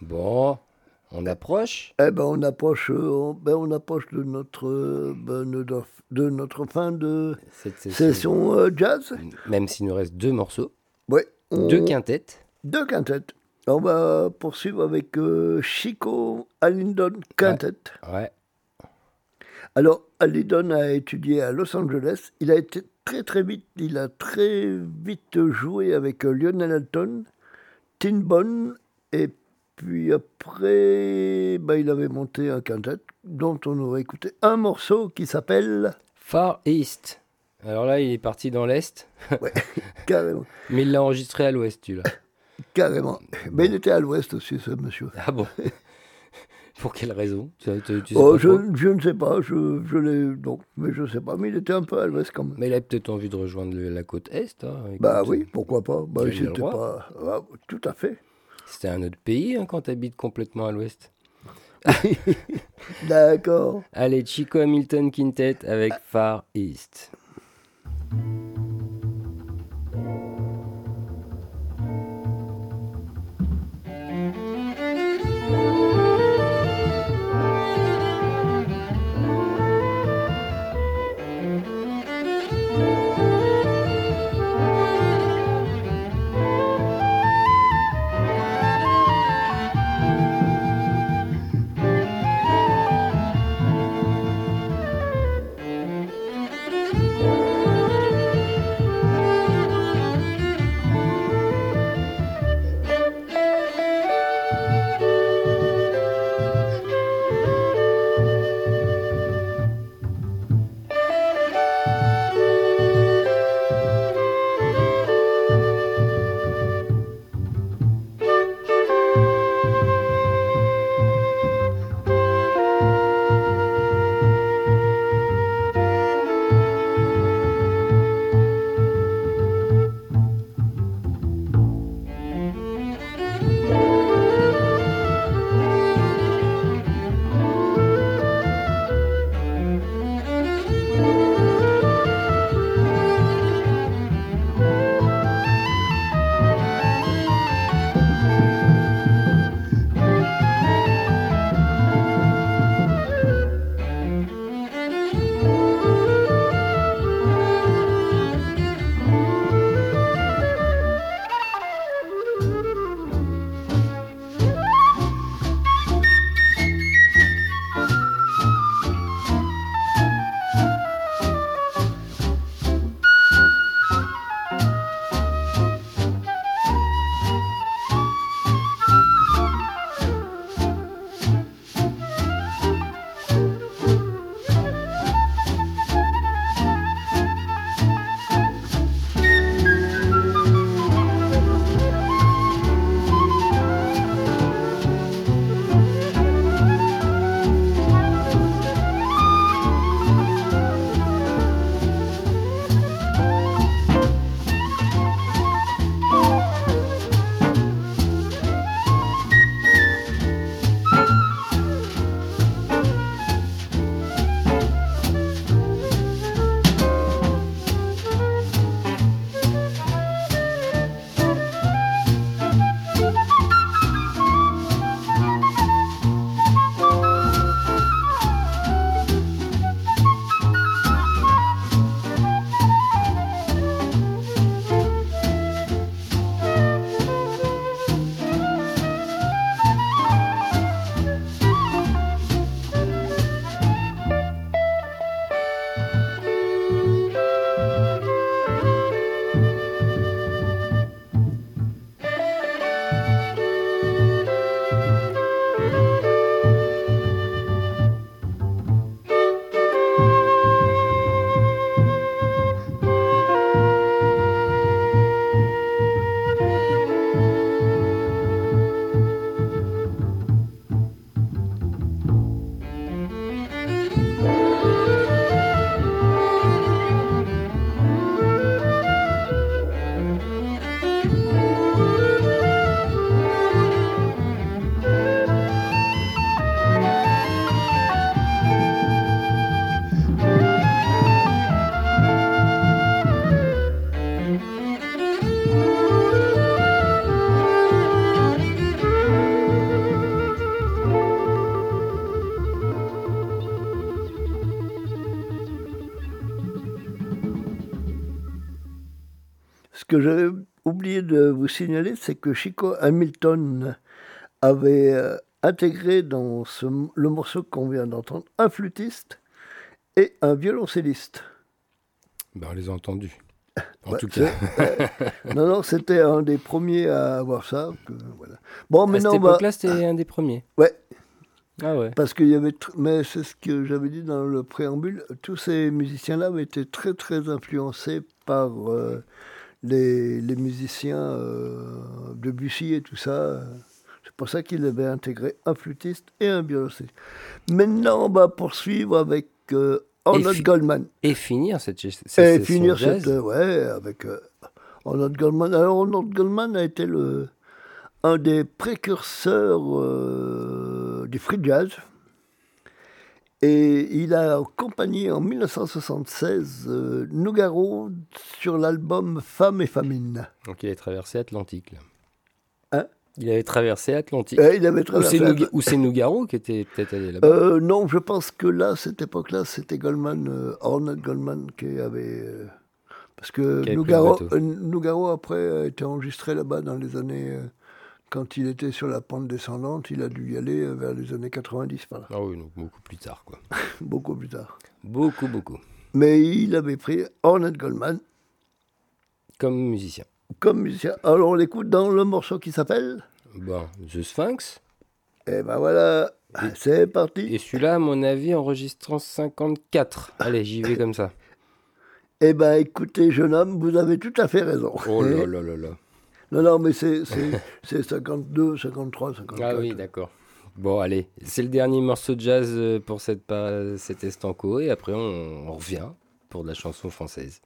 Bon, on approche?
Eh ben, on approche, euh, on, ben, on approche de notre, ben, de, notre- de notre fin de
Cette session.
session euh, jazz.
Même s'il nous reste deux morceaux,
on-
deux quintettes.
Deux quintettes. On va poursuivre avec euh, Chico Alindon Quintet.
Ouais.
Alors, Alindon a étudié à Los Angeles. Il a été très très vite, il a très vite joué avec euh, Lionel Elton, Tin Bon, et puis après, bah, il avait monté un quintet dont on aurait écouté un morceau qui s'appelle
Far East. Alors là, il est parti dans l'Est,
carrément,
mais il l'a enregistré à l'Ouest, tu là.
carrément. Mais il était à l'ouest aussi, ce monsieur.
Ah bon? Pour quelle raison? Tu, tu- tu sais
Oh, je, je ne sais pas, je, je l'ai donc, mais je sais pas, mais il était un peu à l'ouest quand même.
Mais il a peut-être envie de rejoindre la côte Est. hein,
Bah oui, pourquoi pas. Bah, c'était pas. ah, tout à fait.
C'était un autre pays hein, quand tu habites complètement à l'Ouest.
D'accord.
Allez, Chico Hamilton Quintet avec Far East.
Que j'avais oublié de vous signaler, c'est que Chico Hamilton avait euh, intégré dans ce- le morceau qu'on vient d'entendre un flûtiste et un violoncelliste.
Ben, on les a entendus. En
Ouais,
tout cas,
ouais. non, non, c'était un des premiers à avoir ça. que- voilà. Bon,
à cette époque-là, c'était un des premiers.
Ouais,
Ah ouais.
parce qu'il y avait. tr- Mais c'est ce que j'avais dit dans le préambule. Tous ces musiciens-là avaient été très, très influencés par euh, les, les musiciens euh, de Bussy et tout ça. C'est pour ça qu'il avait intégré un flûtiste et un violoncelliste. Maintenant, on va poursuivre avec euh, Arnold Goldman.
Et finir cette, cette
Et finir cette. euh, ouais, avec euh, Arnold Goldman. Alors, Arnold Goldman a été le, un des précurseurs euh, du free jazz. Et il a accompagné en 1976 euh, Nougaro sur l'album Femmes et Famine.
Donc il avait traversé Atlantique. Là.
Hein?
Il avait traversé Atlantique.
Et il avait traversé.
ou c'est Nougaro qui était peut-être allé là-bas?
Euh, non, je pense que là, cette époque-là, c'était Goldman, euh, Arnold Goldman qui avait. euh, parce que Nougaro, euh, Nougaro, après, a été enregistré là-bas dans les années. Quand il était sur la pente descendante, il a dû y aller euh, vers les années 90, par là,
Ah oui, donc beaucoup plus tard. Quoi.
beaucoup plus tard.
Beaucoup, beaucoup.
Mais il avait pris Arnold Goldman
Comme musicien.
comme musicien. Alors on l'écoute dans le morceau qui s'appelle.
Bon, The Sphinx.
Et ben voilà, c'est parti.
Et celui-là, à mon avis, enregistrant 54. Allez, j'y vais comme ça.
Eh ben écoutez, jeune homme, vous avez tout à fait raison.
Oh là là là là.
Non, non, mais c'est c'est- c'est 52, 53, 54.
Ah oui, d'accord. Bon, allez, c'est le dernier morceau de jazz euh, pour cette, pa- cet estanco, et après on, on revient pour de la chanson française.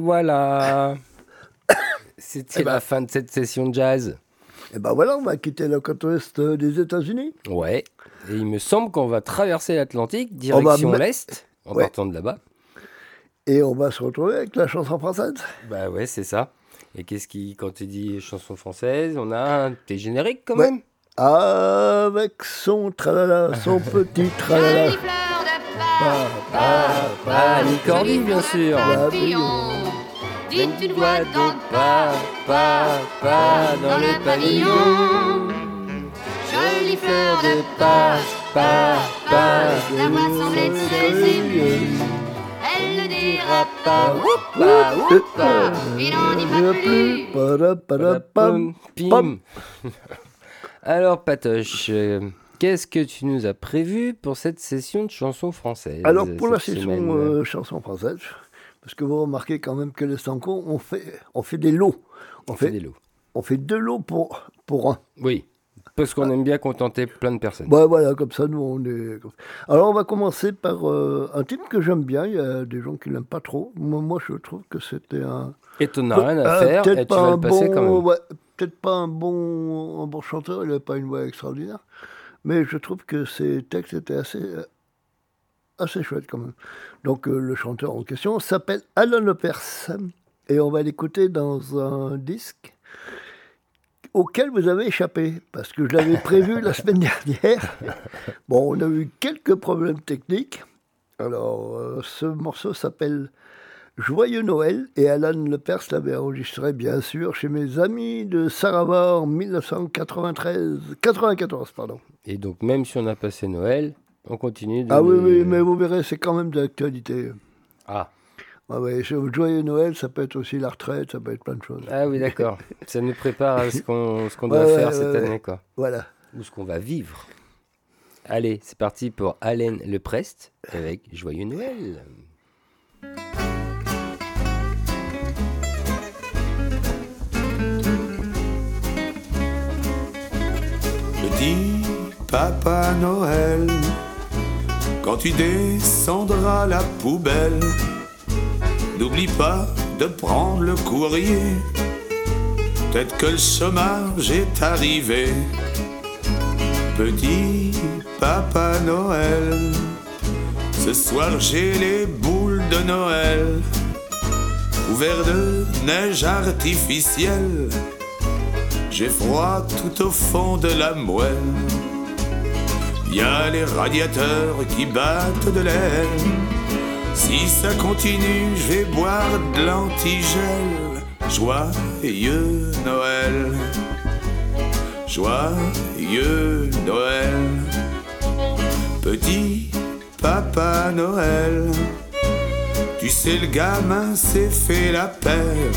Voilà. C'était
Eh ben.
la fin de cette session de jazz.
Et ben voilà, on va quitter la côte ouest euh, des États-Unis.
Ouais. Et il me semble qu'on va traverser l'Atlantique, direction l'Est, en
Ouais.
partant de là-bas.
Et on va se retrouver avec la chanson française.
Bah ouais, c'est ça. Et qu'est-ce qui, quand tu dis chanson française, on a un petit générique quand
Ouais.
même?
Avec son tralala, son petit tralala.
Jolie fleur de pas,
Ah, Licordi, bien sûr.
Dit une voix dans le pas,
pas, pas
dans le pavillon. Jolie fleur de pas,
pas,
la voix semblait saisir. Elle ne dira pas,
pas,
pas, il n'en dit pas plus.
Pim. Alors, Patoche, euh, qu'est-ce que tu nous as prévu pour cette session de chansons françaises
Alors pour la session euh, chanson française, parce que vous remarquez quand même que les Stanco, on fait, on fait des lots. On
On fait
fait,
des lots.
on fait deux lots pour, pour un.
Oui, parce qu'on aime bien contenter plein de personnes.
Ouais, voilà, comme ça, nous, on est. Alors, on va commencer par euh, un titre que j'aime bien. Il y a des gens qui l'aiment pas trop. Moi, moi, je trouve que c'était un.
Et tu n'as rien à faire
peut-être
et tu
pas
vas
un
le passer
bon,
quand même?
ouais, peut-être pas un bon, un bon chanteur. Il n'avait pas une voix extraordinaire. Mais je trouve que ses textes étaient assez, assez chouettes quand même. Donc, euh, le chanteur en question s'appelle Alan Lepers. Et on va l'écouter dans un disque auquel vous avez échappé, parce que je l'avais prévu la semaine dernière. Bon, on a eu quelques problèmes techniques. Alors, euh, ce morceau s'appelle Joyeux Noël, et Alan Lepers l'avait enregistré, bien sûr, chez mes amis de Sarava en 1993, 94, pardon.
Et donc, même si on a passé Noël, on continue de.
Ah oui, oui, mais vous verrez, c'est quand même d'actualité.
Ah,
Ah ouais, ce Joyeux Noël, ça peut être aussi la retraite, ça peut être plein de choses.
ah oui, d'accord. Ça nous prépare à ce qu'on ce qu'on
Ouais,
doit
ouais,
faire
ouais,
cette
ouais.
année, quoi.
Voilà.
Ou ce qu'on va vivre. Allez, c'est parti pour Alain Leprest avec Joyeux Noël.
Petit Papa Noël, quand tu descendras la poubelle, n'oublie pas de prendre le courrier. Peut-être que le chômage est arrivé. Petit Papa Noël, ce soir j'ai les boules de Noël, couverts de neige artificielle. J'ai froid tout au fond de la moelle. Y a les radiateurs qui battent de l'aile. Si ça continue, je vais boire de l'antigel. Joyeux Noël. Joyeux Noël. Petit Papa Noël. Tu sais, le gamin s'est fait la paire.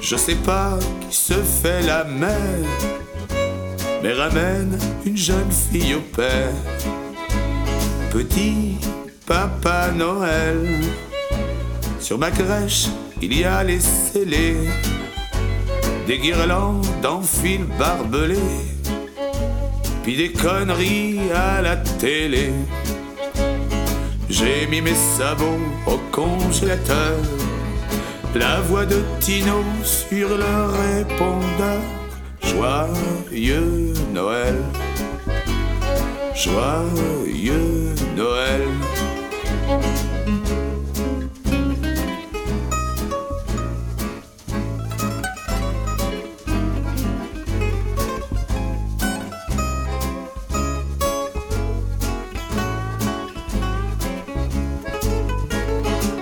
Je sais pas qui se fait la mère, mais ramène une jeune fille au père. Petit Papa Noël, sur ma crèche, il y a les scellés, des guirlandes en fil barbelé, puis des conneries à la télé. J'ai mis mes sabots au congélateur. La voix de Tino sur le répondeur. Joyeux Noël. Joyeux Noël.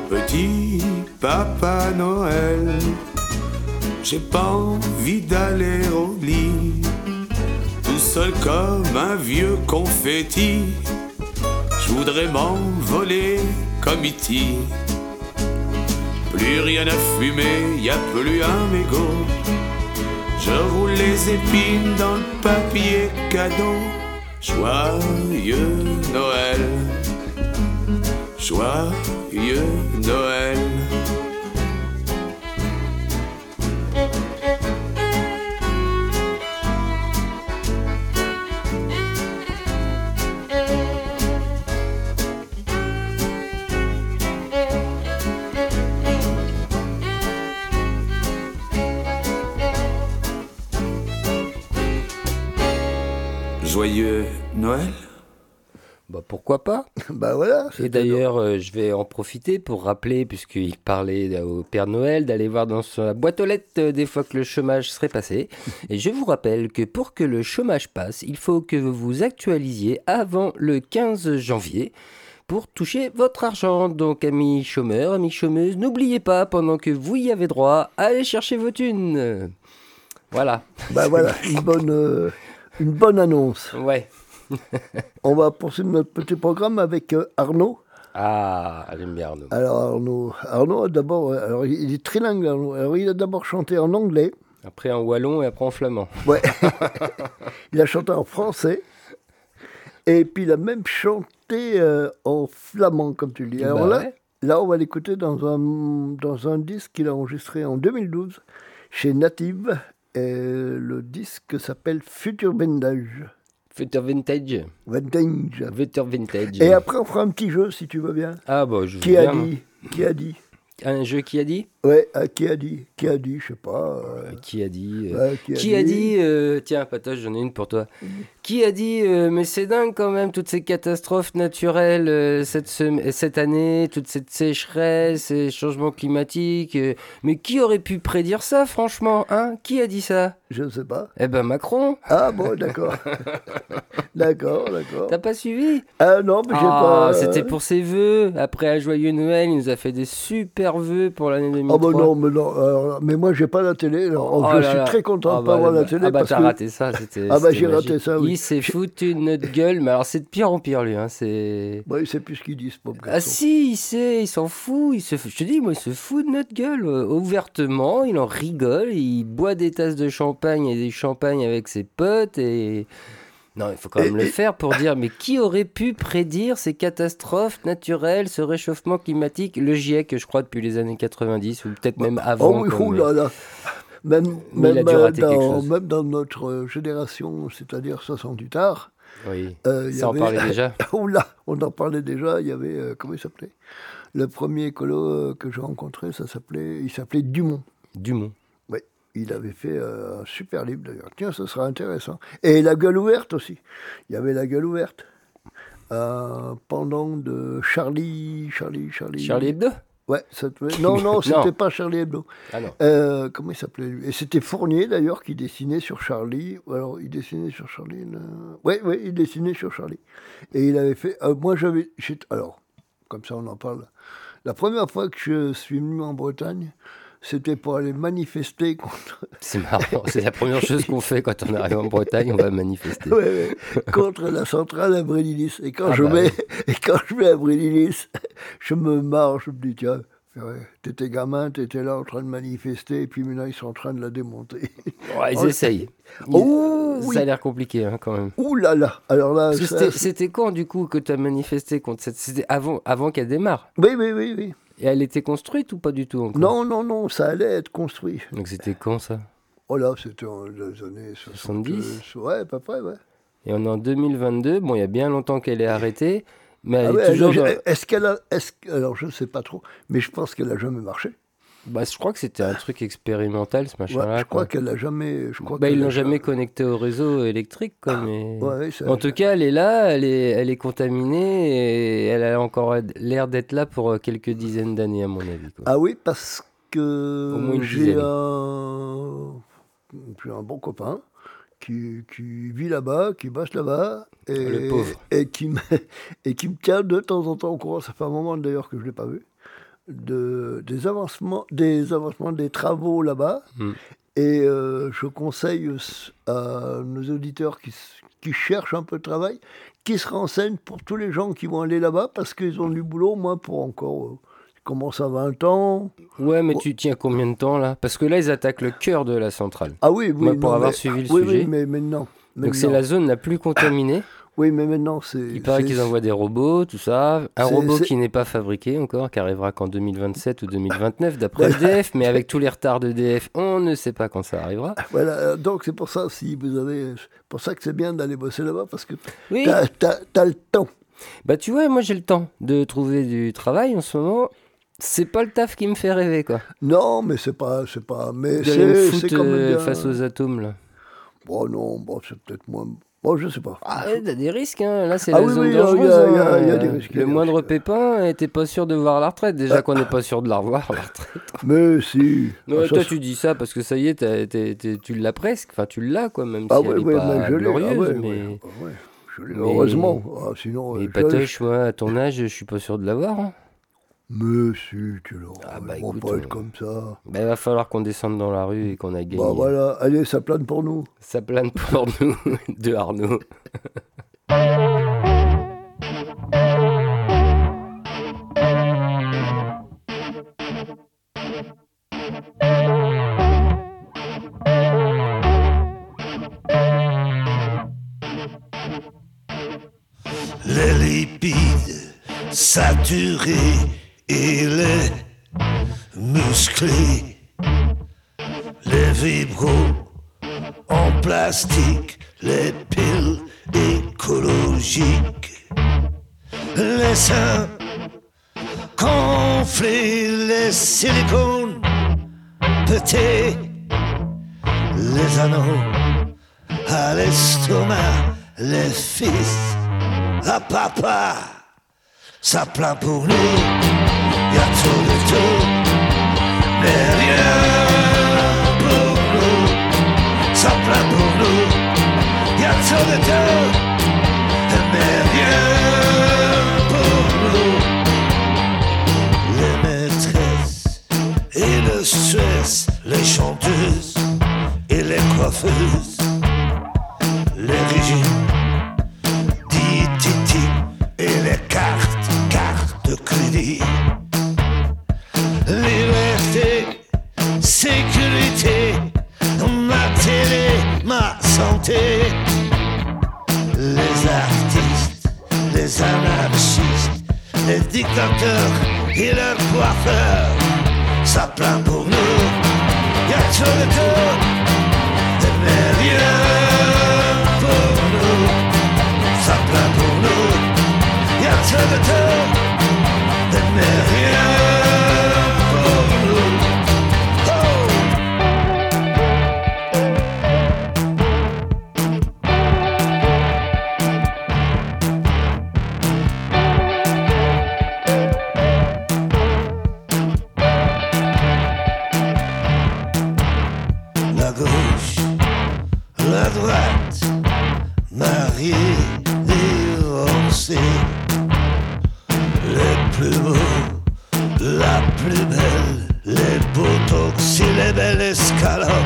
Petit Papa Noël, j'ai pas envie d'aller au lit, tout seul comme un vieux confetti. Je voudrais m'envoler comme E.T. Plus rien à fumer, y a plus un mégot. Je roule les épines dans le papier cadeau. Joyeux Noël. Joyeux Noël. Joyeux Noël
Bah pourquoi pas
Bah voilà.
Et d'ailleurs, euh, je vais en profiter pour rappeler, puisqu'il parlait au Père Noël, d'aller voir dans sa boîte aux lettres euh, des fois que le chômage serait passé. Et je vous rappelle que pour que le chômage passe, il faut que vous vous actualisiez avant le 15 janvier pour toucher votre argent. Donc, amis chômeurs, amis chômeuses, n'oubliez pas, pendant que vous y avez droit, allez chercher vos thunes. Voilà.
Bah voilà, une bonne, euh, une bonne annonce.
Ouais.
On va poursuivre notre petit programme avec euh, Arnaud.
Ah, j'aime bien Arnaud.
Alors Arnaud, Arnaud d'abord, euh, alors il est trilingue. Arnaud. Alors il a d'abord chanté en anglais.
Après en wallon et après en flamand.
Ouais. il a chanté en français. Et puis il a même chanté euh, en flamand, comme tu le dis. Alors
Bah
là,
ouais.
là, on va l'écouter dans un, dans un disque qu'il a enregistré en 2012 chez Native. Et le disque s'appelle Future Vintage.
Future Vintage.
Vintage.
Future Vintage.
Et après, on fera un petit jeu, si tu veux bien.
Ah bah je veux
Qui a
bien,
dit? Qui a dit?
Un jeu qui a dit
Ouais, euh, qui a dit Qui a dit Je sais pas. euh,
Qui a dit euh,
ouais,
Qui a dit Tiens, Patoche, j'en ai une pour toi. Qui a dit Mais c'est dingue quand même, toutes ces catastrophes naturelles cette, cette année, toute cette sécheresse, ces changements climatiques. mais qui aurait pu prédire ça, franchement hein? Qui a dit ça?
Je ne sais pas.
Eh ben Macron
Ah bon, d'accord. d'accord, d'accord.
T'as pas suivi?
Ah non, mais j'ai
Ah,
pas.
C'était pour ses vœux. Après un joyeux Noël, il nous a fait des super vœux pour l'année 2003.
Ah bah non, mais non. mais moi, j'ai pas la télé. alors,
Oh
je
là
suis
là.
très content
Ah
de pas
bah,
avoir la
bah,
télé
Ah bah
parce
t'as
que.
raté ça.
Ah bah, j'ai raté ça, oui.
Il s'est foutu de notre gueule, mais alors c'est de pire en pire lui. Hein, c'est.
Bah, il sait plus ce qu'il dit, ce pauvre
Ah si, il sait, il s'en fout, il se, je te dis, moi, il se fout de notre gueule, euh, ouvertement, il en rigole, il boit des tasses de champagne et des champagnes avec ses potes et... Non, il faut quand même le faire pour dire, mais qui aurait pu prédire ces catastrophes naturelles, ce réchauffement climatique Le GIEC, je crois, depuis les années 90, ou peut-être même avant.
Oh oui, ouh là là. Même, même, dans,
chose.
même dans notre euh, génération, c'est-à-dire 68 arts,
Oui,
euh, y
ça en
avait-
parlait déjà.
Oula, on en parlait déjà. Il y avait euh, comment il s'appelait? Le premier écolo euh, que j'ai rencontré, ça s'appelait, il s'appelait Dumont.
Dumont.
Il avait fait euh, un super livre d'ailleurs. Tiens, ce sera intéressant. Et la gueule ouverte aussi. Il y avait la gueule ouverte. Euh, pendant de Charlie, Charlie, Charlie.
Charlie Hebdo?
Ouais, ça devait- non, non, c'était pas Charlie Hebdo.
Ah.
Euh, comment il s'appelait lui? Et c'était Fournier d'ailleurs qui dessinait sur Charlie. Alors il dessinait sur Charlie. là. Ouais, ouais, il dessinait sur Charlie. Et il avait fait. euh, moi j'avais. Alors, comme ça on en parle. La première fois que je suis venu en Bretagne, c'était pour aller manifester contre,
C'est marrant, c'est la première chose qu'on fait quand on arrive en Bretagne, on va manifester.
ouais, ouais, contre la centrale à Brélilis. Et quand,
Ah
je
bah
vais, et quand je vais à Brélilis, je me marre, je me dis, tiens, t'étais gamin, t'étais là en train de manifester, et puis maintenant ils sont en train de la démonter.
Ouais, ils
Oh,
essayent. Ils-
Oh,
ça
oui.
a l'air compliqué hein, quand même.
Ouh là là Alors là, ça,
c'était- quand du coup que tu as manifesté contre cette. C'était avant, avant qu'elle démarre?
Oui, oui, oui, oui.
Et elle était construite ou pas du tout encore?
Non, non, non, ça allait être construit.
Donc c'était quand ça?
Oh là, c'était en les années
70?
70 Ouais, à peu près, ouais.
Et on est en 2022. Bon, il y a bien longtemps qu'elle est arrêtée. Mais elle
Ah
est
ouais,
toujours. dans-
Est-ce qu'elle a... Est alors, je ne sais pas trop, mais je pense qu'elle a jamais marché.
Bah, je crois que c'était un truc expérimental ce
Ouais,
machin-là.
je crois qu'elle a jamais... Je crois
Bah, ils l'ont
a
jamais connecté au réseau électrique, quoi. mais...
Ouais, ouais, ça-
En tout cas, elle est là, elle est, elle est contaminée et elle a encore l'air d'être là pour euh, quelques dizaines d'années, à mon avis. Quoi.
Ah oui, parce que j'ai un... un bon copain qui, qui vit là-bas, qui bosse là-bas, et,
pauvre.
et, qui me, et qui me tient de temps en temps au courant, ça fait un moment d'ailleurs que je ne l'ai pas vu, de, des, avancements, des avancements des travaux là-bas.
Mm.
Et euh, je conseille à nos auditeurs qui, qui cherchent un peu de travail, qui se renseignent pour tous les gens qui vont aller là-bas, parce qu'ils ont du boulot, moi, pour encore... euh, ils commencent à 20 ans.
Ouais, mais
Oh.
tu tiens combien de temps là? Parce que là, ils attaquent le cœur de la centrale.
Ah oui, oui.
Moi, pour
non,
avoir
mais-
suivi le
oui,
sujet.
Oui, mais maintenant.
Donc c'est la zone la plus contaminée.
Oui, mais maintenant, c'est.
Il paraît qu'ils envoient des robots, tout ça. Un robot qui n'est pas fabriqué encore, qui arrivera qu'en 2027 ou 2029 d'après EDF. Mais avec tous les retards d'EDF, on ne sait pas quand ça arrivera.
Voilà, euh, donc c'est pour ça, si vous avez. pour ça que c'est bien d'aller bosser là-bas, parce que
Oui,
t'as, t'as- t'as le temps.
bah tu vois, moi j'ai le temps de trouver du travail en ce moment. C'est pas le taf qui me fait rêver, quoi.
Non, mais c'est pas. C'est pas mais c'est,
euh, face aux atomes, là.
Bon, non, bon, c'est peut-être moins. Bon, je sais pas.
Ah, t'as des risques, hein. là c'est
Ah
la
oui,
zone
oui, il y a-
dangereuse.
il y a- il y a- il y a des risques, il y a
Le
des
moindre
risques.
pépin, t'es pas sûr de voir la retraite. Déjà qu'on n'est pas sûr de la revoir, la retraite.
Mais si.
Non,
Ah,
toi tu dis ça parce que ça y est, t'es- tu l'as presque. Enfin, tu l'as quoi, même
Ah
si
ouais,
elle est
ouais,
pas
je. Ah
glorieuse. mais
ouais, ouais, je
mais-
heureusement. Ah, sinon,
mais Patoche, moi, à ton âge, je suis pas sûr de l'avoir. hein.
Mais si, tu l'auras.
Ah bah écoute,
pas
on-
être comme ça.
Ben, il va falloir qu'on descende dans la rue et qu'on a gagné.
Bah voilà, allez, ça plane pour nous.
Ça plane pour nous, de Arnaud.
les lipides saturés et les musclés, les vibros en plastique, les piles écologiques, les seins gonflés, les silicones pétés, les anneaux à l'estomac, les fils à papa, ça plaint pour nous, et le stress, les chanteuses et les coiffeuses, les régimes diététique et les cartes, cartes de crédit. Sécurité, ma télé, ma santé. Les artistes, les anarchistes, les dictateurs et leurs coiffeurs, ça plaint pour nous. Y a tout de tout, mais rien pour nous ça plaint pour nous. Y a tout de tout, et les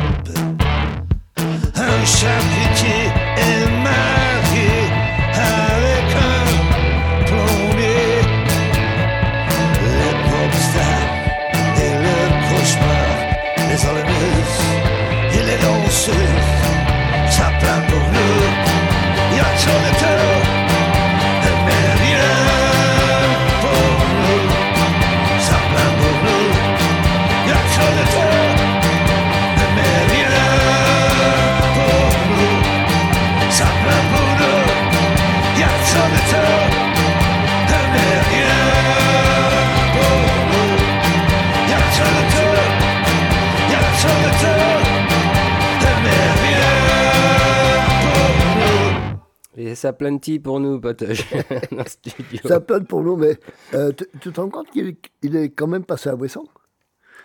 ça
plane-t-il pour nous, Patoche,
Ça plane pour nous, mais euh, tu tu te rends compte qu'il est, il est quand même passé à Wesson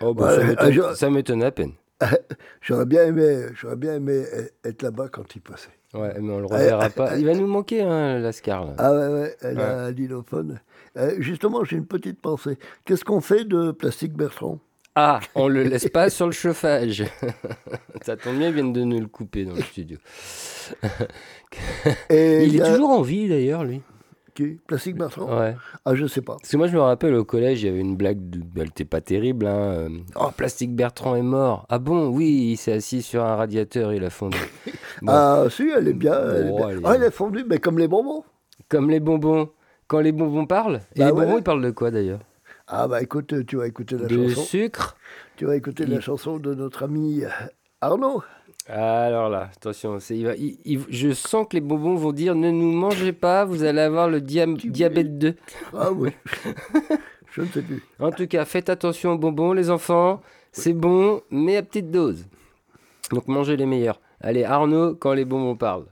Oh, bah, ça m'étonne- à peine.
J'aurais bien aimé, j'aurais bien aimé être là-bas quand il passait.
Ouais, mais on le reverra pas. Il va nous manquer, hein, Lascar.
Ah ouais, ouais, elle a un. Euh, justement, j'ai une petite pensée. Qu'est-ce qu'on fait de Plastique Bertrand?
Ah, on le laisse pas sur le chauffage. ça tombe bien, ils viennent de nous le couper dans le studio.
Et
Il est
a-
toujours en vie, d'ailleurs, lui.
Qui? Plastique Bertrand?
Ouais.
Ah, je sais pas.
Parce que moi, je me rappelle au collège, il y avait une blague, de... elle était pas terrible. Hein. euh, Oh, Plastique Bertrand est mort. Ah bon? Oui, il s'est assis sur un radiateur, il a fondu. Bon.
Ah, si, elle est bien. Elle est,
Oh,
bien.
elle est-
Ah, elle est fondue, mais comme les bonbons.
Comme les bonbons. Quand les bonbons parlent. Et
Bah
les
ouais.
bonbons, ils parlent de quoi d'ailleurs?
Ah, bah écoute, tu vas écouter la chanson.
sucre
Tu vas écouter la chanson de notre ami euh, Arnaud.
Alors là, attention, il va- il- il- je sens que les bonbons vont dire ne nous mangez pas, vous allez avoir le
Tu
diabète 2.
Ah oui. je ne sais plus.
En tout cas, faites attention aux bonbons, les enfants. C'est bon, mais à petite dose. Donc mangez les meilleurs. Allez, Arnaud, quand les bonbons parlent.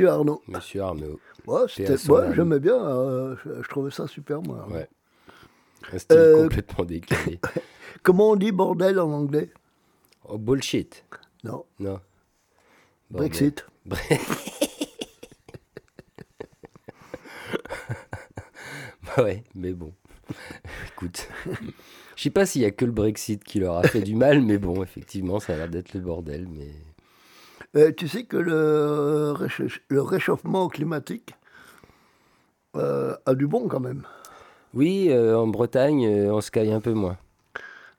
Monsieur Arnaud.
monsieur Arnaud.
Ouais, c'était,
âme.
j'aimais bien, euh, je, je trouvais ça super, moi.
Ouais. Un style
Euh,
complètement décalé.
Comment on dit bordel en anglais?
Oh, bullshit.
Non,
Non. Bordel.
Brexit.
Bah ouais, mais bon. Écoute. Je sais pas s'il y a que le Brexit qui leur a fait du mal, mais bon, effectivement, ça a l'air d'être le bordel. Mais
Euh, tu sais que le, récha- le réchauffement climatique euh, a du bon quand même.
oui, euh, en Bretagne, on se caille un peu moins.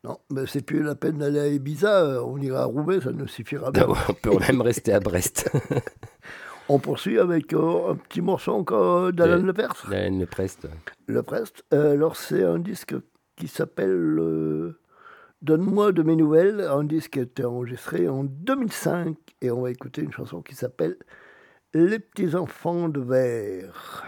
Non, mais c'est plus la peine d'aller à Ibiza, on ira à Roubaix, ça nous suffira bien.
On peut même rester à Brest.
On poursuit avec un petit morceau encore d'Alain
Ouais.
Lepers,
La haine le Prest.
Le Prest. Euh, alors c'est un disque qui s'appelle Donne-moi de mes nouvelles, un disque qui a été enregistré en 2005 et on va écouter une chanson qui s'appelle Les petits enfants de verre.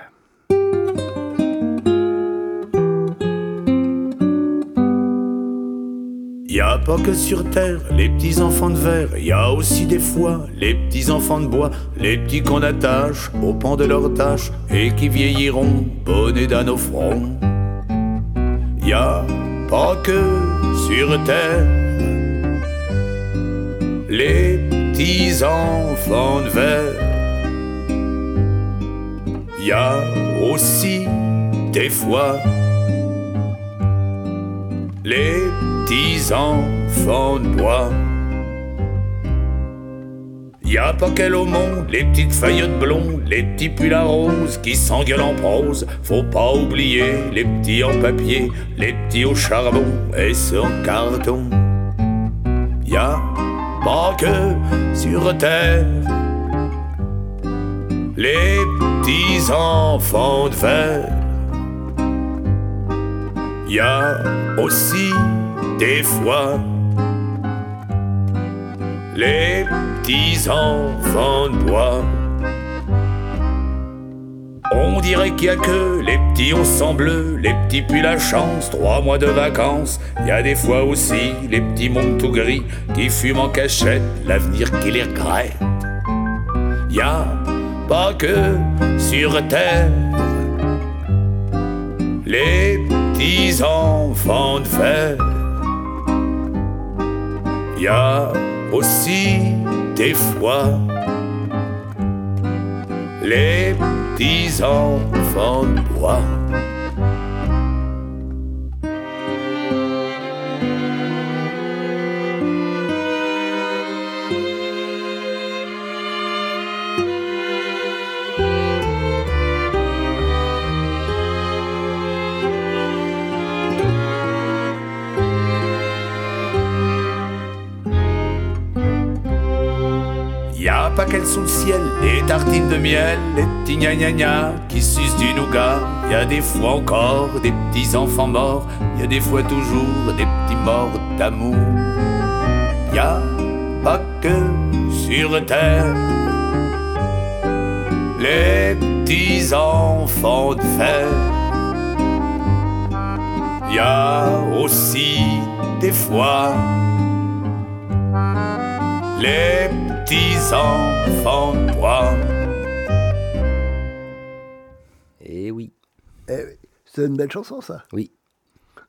Y a pas que sur terre les petits enfants de verre, y a aussi des fois les petits enfants de bois, les petits qu'on attache au pan de leurs tâches et qui vieilliront bonnets dans nos fronts. Y a que sur terre les petits enfants de verre. Y a aussi des fois les petits enfants de bois. Y a pas qu'elle au monde, les petites feuilles blondes, les petits pulls à rose qui s'engueulent en prose. Faut pas oublier les petits en papier, les petits au charbon et en carton. Y a pas que sur terre les petits enfants de verre. Y a aussi des fois les petits enfants de bois. On dirait qu'il y a que les petits au sang bleu, les petits puis la chance, trois mois de vacances. Il y a des fois aussi les petits mondes tout gris qui fument en cachette, l'avenir qui les regrette. Y a pas que sur terre les petits enfants de fer. Y a aussi des fois les petits enfants de bois. Qu'elles sous le ciel, les tartines de miel, les petits gna gna gna qui sucent du nougat. Y a des fois encore des petits enfants morts, y a des fois toujours des petits morts d'amour. Y a pas que sur terre les petits enfants de fer. Y a aussi des fois les petits enfants de bois.
Et oui.
Eh oui, c'est une belle chanson, ça.
Oui.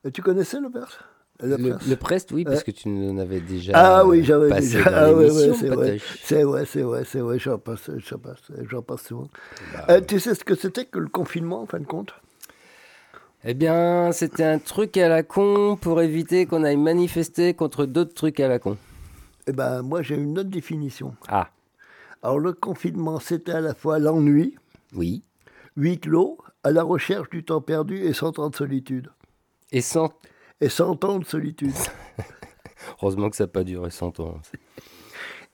Et tu connaissais le Perse Le,
Le, Prest, oui, parce
Ouais.
que tu nous en avais déjà
Ah oui, j'avais
passé
déjà.
dans
Ah ouais, ouais, c'est vrai. C'est vrai, c'est vrai, c'est vrai, j'en passe, j'en passe, j'en passe souvent.
Bah,
Euh, tu sais ce que c'était que le confinement, en fin de compte?
Eh bien, c'était un truc à la con pour éviter qu'on aille manifester contre d'autres trucs à la con.
Eh ben, moi, j'ai une autre définition.
Ah,
Alors, le confinement, c'était à la fois l'ennui,
oui.
huis clos, à la recherche du temps perdu et 100 ans de solitude.
Et sans...
Et 100 ans de solitude.
Heureusement que ça n'a pas duré 100 ans.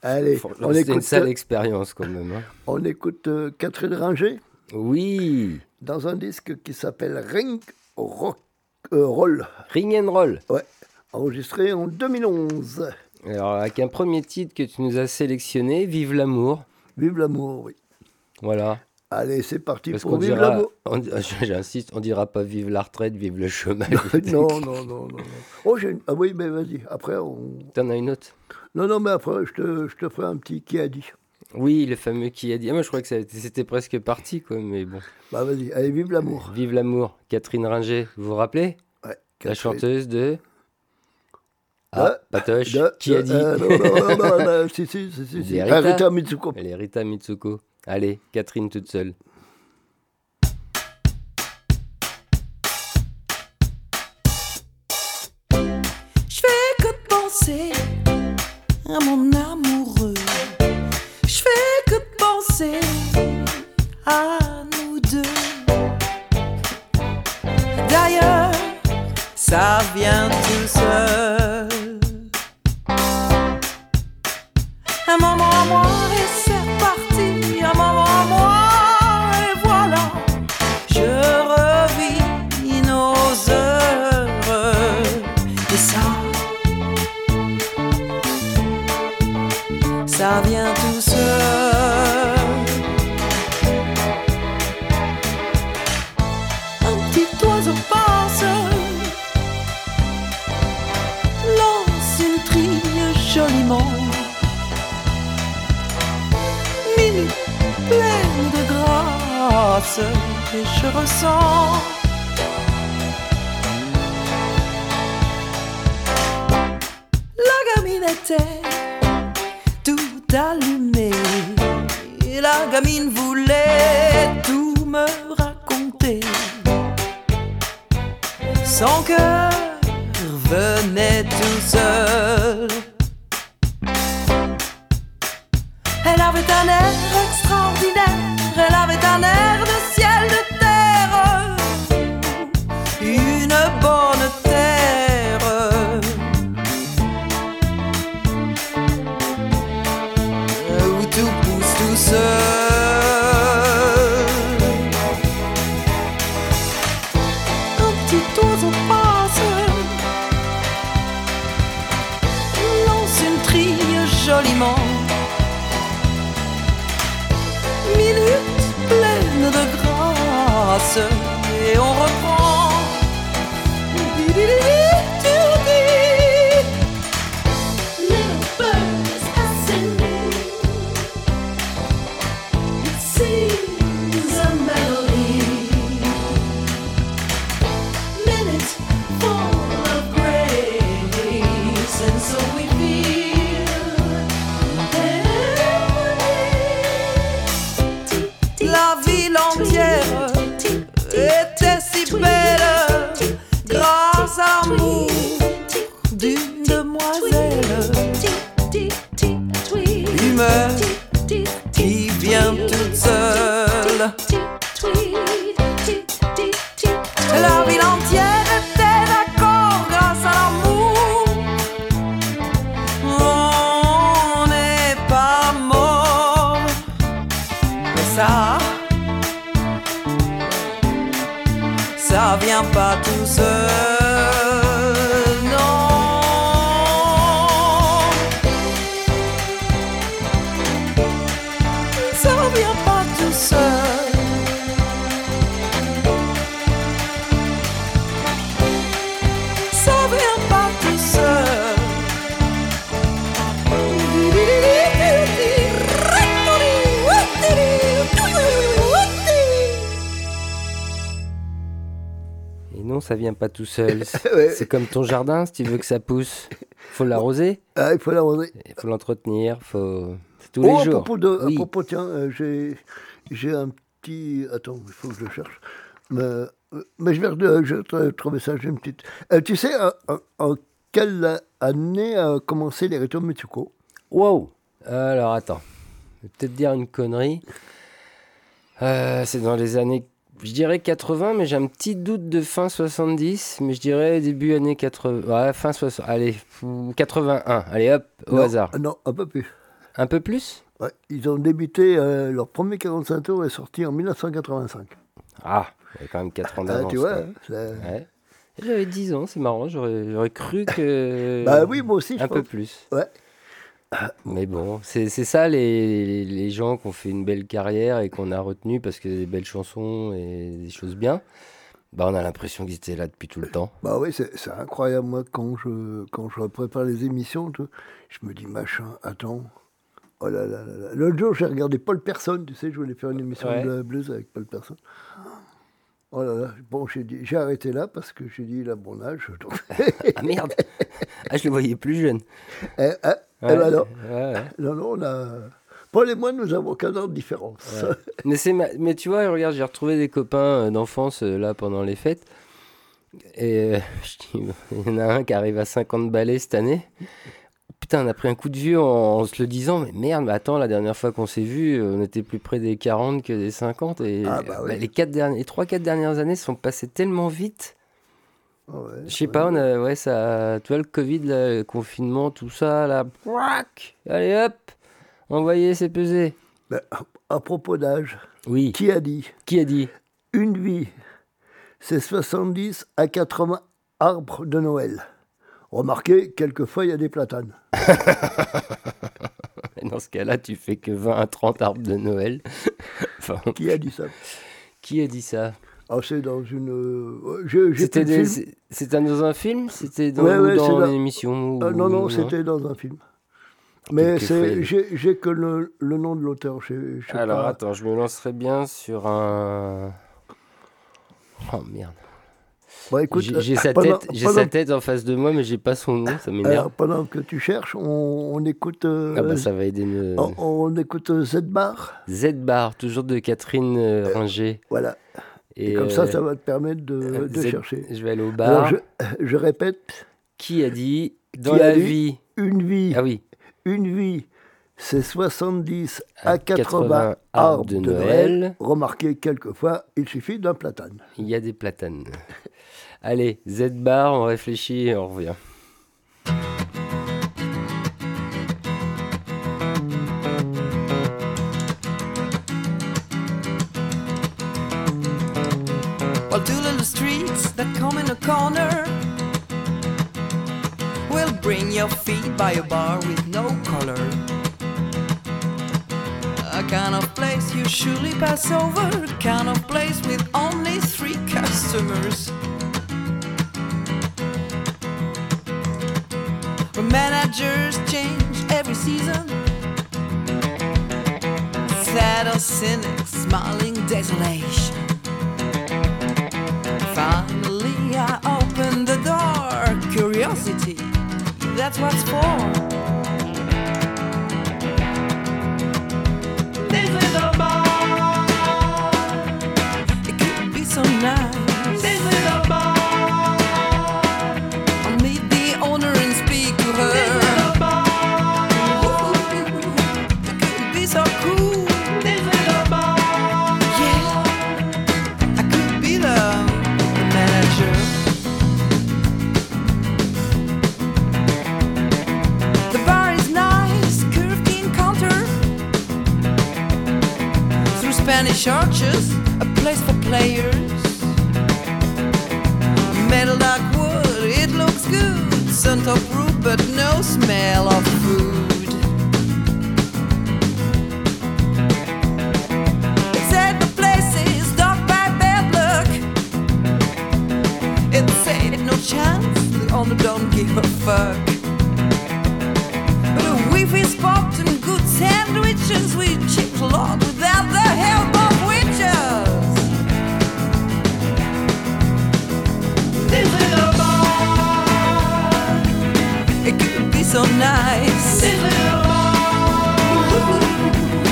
Allez, on
C'était une
écoute,
sale
euh,
expérience quand même. hein.
on écoute euh, Catherine Ringer
Oui,
dans un disque qui s'appelle Ring Rock euh, Roll.
Ring and Roll.
Ouais, enregistré en 2011.
Alors, avec un premier titre que tu nous as sélectionné, Vive l'amour.
Vive l'amour, oui.
Voilà.
Allez, c'est parti
Parce
pour Vive l'amour.
j'insiste, on dira pas vive la retraite, vive le chômage.
non, non, non, non. non. Oh, j'ai une- Ah oui, mais vas-y. Après, on...
T'en as une autre?
Non, non, mais après, je te, je te ferai un petit qui a dit.
Oui, le fameux qui a dit. Ah, moi, je crois que c'était presque parti, quoi, mais bon.
Bah, vas-y. Allez, vive l'amour.
Vive l'amour. Catherine Ringer, vous vous rappelez?
Ouais.
La
Catherine.
chanteuse de. Ah,
De-
Patoche.
De-
qui a dit
si, si, si, si,
Rita.
Mitsuko.
Elle est Rita Mitsuko. Allez, Catherine toute seule.
Je fais que penser à mon amoureux. Je fais que penser à nous deux. D'ailleurs, ça vient tout seul. C'est
Ouais.
c'est comme ton jardin, si tu veux que ça pousse. faut l'arroser,
Ah, il faut l'arroser.
il faut l'entretenir, faut... tous
Oh,
les
à
jours.
propos de,
Oui.
à propos, tiens, euh, j'ai, j'ai un petit. Attends, il faut que je le cherche. Mais, euh, mais je vais, re- je trouver ça. J'ai une petite. Euh, tu sais, en, quelle année a commencé les Reto Mitsuko?
Wow Alors attends, je vais peut-être dire une connerie. Euh, c'est dans les années, je dirais 80, mais j'ai un petit doute de fin 70, mais je dirais début années 80. Ouais, fin 60. Allez, fou- 81. Allez hop, au
Non,
hasard.
ah Non, un peu plus.
Un peu plus?
Ouais, ils ont débuté, euh, leur premier 45 tours est sorti en 1985.
Ah, il y a quand même 4 ans
Ah,
d'avance.
tu vois,
Ouais. J'avais 10 ans, c'est marrant, j'aurais cru que.
Bah oui, moi aussi, je
Un peu
pense.
plus.
Ouais.
Mais bon, c'est c'est ça les, les, gens qui ont fait une belle carrière et qu'on a retenu parce que des belles chansons et des choses bien. Bah, on a l'impression qu'ils étaient là depuis tout le temps.
Bah oui, c'est c'est incroyable. Moi, quand je, quand je prépare les émissions, tout, je me dis, machin, attends. Oh là là là là. L'autre jour, j'ai regardé Paul Personne. Tu sais, je voulais faire une émission
Ouais.
de blues avec Paul Personne. Oh là là. Bon, j'ai dit- j'ai arrêté là parce que j'ai dit, il a bon âge. donc.
Ah merde Ah, je le voyais plus jeune.
Eh, eh, eh
Ouais,
ben non.
ouais, ouais.
non, non, on a. Paul et moi, nous avons 15 ans de différence.
Mais, c'est ma- mais tu vois, regarde, j'ai retrouvé des copains euh, d'enfance euh, là pendant les fêtes. Et euh, je dis, il y en a un qui arrive à 50 balais cette année. Putain, on a pris un coup de vieux en, en se le disant, mais merde, mais attends, la dernière fois qu'on s'est vu, on était plus près des 40 que des 50. Et
Ah, bah oui.
les, quatre derniers, les 3-4 dernières années sont passées tellement vite.
Ouais,
Je sais
ouais.
pas, on a, ouais, ça, tu vois, le Covid, là, le confinement, tout ça, là, pouac, allez hop, envoyez, c'est pesé.
Ben, à propos d'âge,
Oui,
qui a dit
qui a dit?
Une vie, c'est 70 à 80 arbres de Noël. Remarquez, quelquefois, il y a des platanes.
Dans ce cas-là, tu fais que 20 à 30 arbres de Noël. enfin,
Qui a dit ça?
qui a dit ça?
Ah, c'est dans une. euh,
C'était des- dans un film C'était dans,
Ouais,
ou
ouais,
dans une émission
Ah, non, non, c'était dans un film. Mais j'ai, que le, le nom de l'auteur.
Alors
pas.
attends, je me lancerai bien sur un. Oh merde.
Bon, écoute,
J'ai
euh,
sa,
pendant-
tête,
pendant-
sa tête en face de moi, mais j'ai pas son nom, ça m'énerve.
pendant que tu cherches, on, on écoute. euh,
Ah bah ça va aider. me-
on, on écoute euh, Z-Bar.
Z-Bar, toujours de Catherine euh, Ringer.
Voilà. Et,
Et,
comme ça,
euh,
ça va te permettre de, de
Z-
chercher.
Je vais aller au
Alors,
bar.
je, je répète,
Qui a dit Dans la vie.
une vie,
Ah oui.
une vie, c'est 70 à
À
80,
80
arbres de, Noël.
Noël.
Remarquez, quelquefois, il suffit d'un platane.
Il y a des platanes. Allez, Z-Bar, on réfléchit et on revient.
A corner will bring your feet by a bar with no color. A kind of place you surely pass over, a kind of place with only three customers. Where managers change every season. Sad or cynic, smiling desolation. Finally, that's what's for. Spanish a place for players. Metal dark wood, it looks good. Sun top roof, but no smell of food. It said the place is dark by bad luck. It said no chance, the owner don't give a fuck. But a Wi-Fi spot and good sandwiches, we chick a lot without the so nice.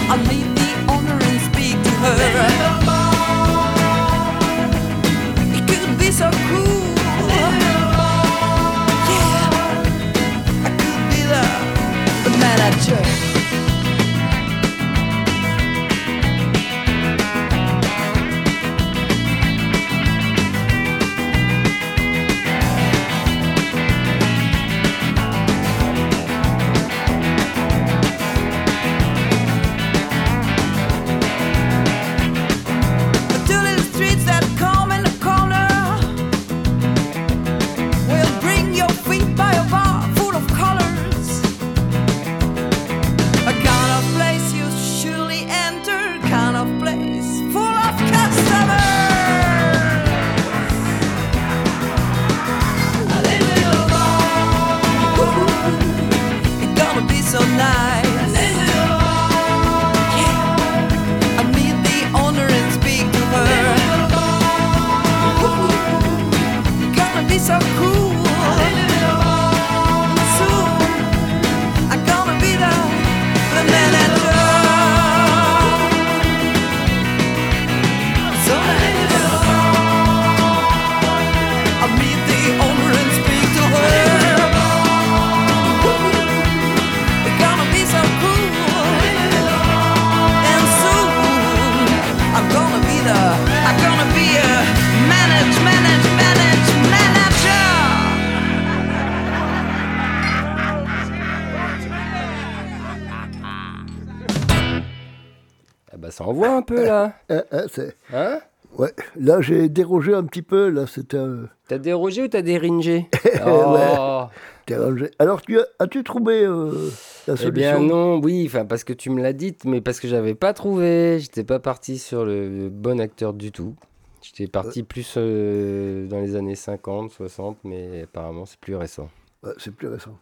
I'll leave the honor and speak to her. It could be so cool. Yeah, I could be the, the manager.
Envoie un peu là.
Hein, c'est-
Hein
ouais. Là, j'ai dérogé un petit peu. Là, c'était un.
T'as dérogé ou t'as déringé oh.
dérogé. Alors, tu as, as-tu trouvé euh, la
Eh
solution
bien non, oui, enfin parce que tu me l'as dit, mais parce que j'avais pas trouvé, j'étais pas parti sur le bon acteur du tout. J'étais parti plus euh, dans les années 50, 60, mais apparemment c'est plus récent.
Ouais, C'est plus récent.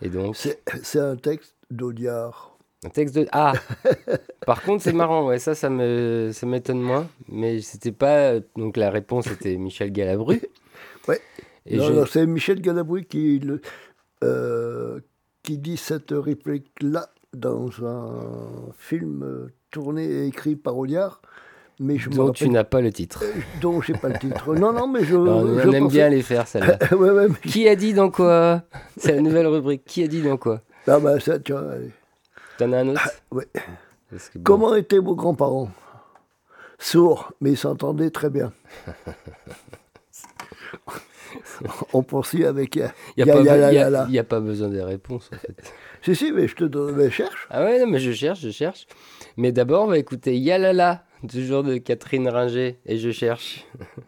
Et donc,
C'est c'est un texte d'Audiard.
Un texte de... Ah Par contre, c'est marrant, ouais, ça, ça me- ça m'étonne moins, mais c'était pas... Donc la réponse était Michel Galabru.
Ouais.
Et
Non,
je-
non, c'est Michel Galabru qui, le- euh, qui dit cette réplique-là dans un film euh, tourné et écrit par Audiard, mais je me
dont tu n'as pas le titre.
dont j'ai pas le titre. Non, non, mais je.
On aime
pensais-
bien les faire, celle-là.
ouais, ouais, mais-
Qui a dit dans quoi? C'est la nouvelle rubrique. Qui a dit dans quoi?
Ah bah ça, tu vois, allez.
T'en as un autre
ouais.
Parce que bon,
Comment étaient vos grands-parents? Sourds, mais ils s'entendaient très bien. On poursuit avec.
Il n'y a, pas- a besoin des réponses, en fait.
Si, si, mais je te donne. mais cherche.
Ah ouais, non, mais je cherche, je cherche. Mais d'abord, on va écouter Yalala, toujours de Catherine Ringer. Et je cherche.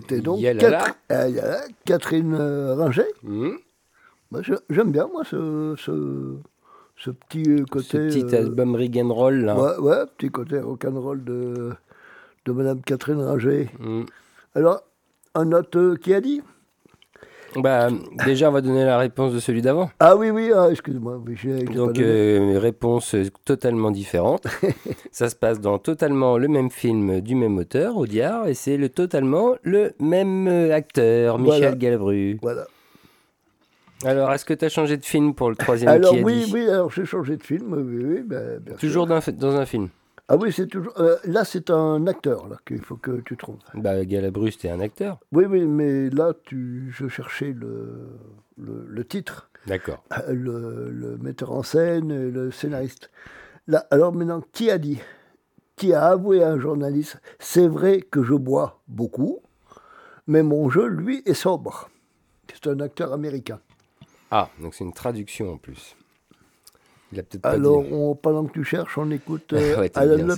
c'était donc
Yalala.
Catherine, Yalala, Catherine Ringer. J'aime bien, moi, ce, ce, ce petit euh,
Ce
côté.
petit
euh,
album Rig and Roll, là.
ouais, ouais, petit côté rock'n'roll de, de Madame Catherine Ringer.
Hmm.
Alors, un autre euh, qui a dit?
Bah, déjà, on va donner la réponse de celui d'avant.
Ah oui, oui, ah, excuse-moi.
Donc, euh, réponse totalement différente. ça se passe dans totalement le même film du même auteur, Audiard, et c'est le, totalement le même euh, acteur, Michel
Voilà.
Galabru.
Voilà.
Alors, est-ce que tu as changé de film pour le troisième
Alors
qui a
oui,
dit?
oui, alors j'ai changé de film, oui, oui, ben, bien sûr.
Toujours dans, dans un film
Ah oui, c'est toujours. euh, là, c'est un acteur là qu'il faut que tu trouves.
Bah, Galabru, c'était un acteur.
Oui, oui, mais là, tu, je cherchais le, le, le titre,
D'accord.
euh, le, le metteur en scène, et le scénariste. Là, alors maintenant, qui a dit Qui a avoué à un journaliste C'est vrai que je bois beaucoup, mais mon jeu, lui, est sobre. C'est un acteur américain.
Ah, donc c'est une traduction en plus. Il a peut-être pas
Alors,
dit.
on- pendant que tu cherches, on écoute euh,
Ouais,
Alan.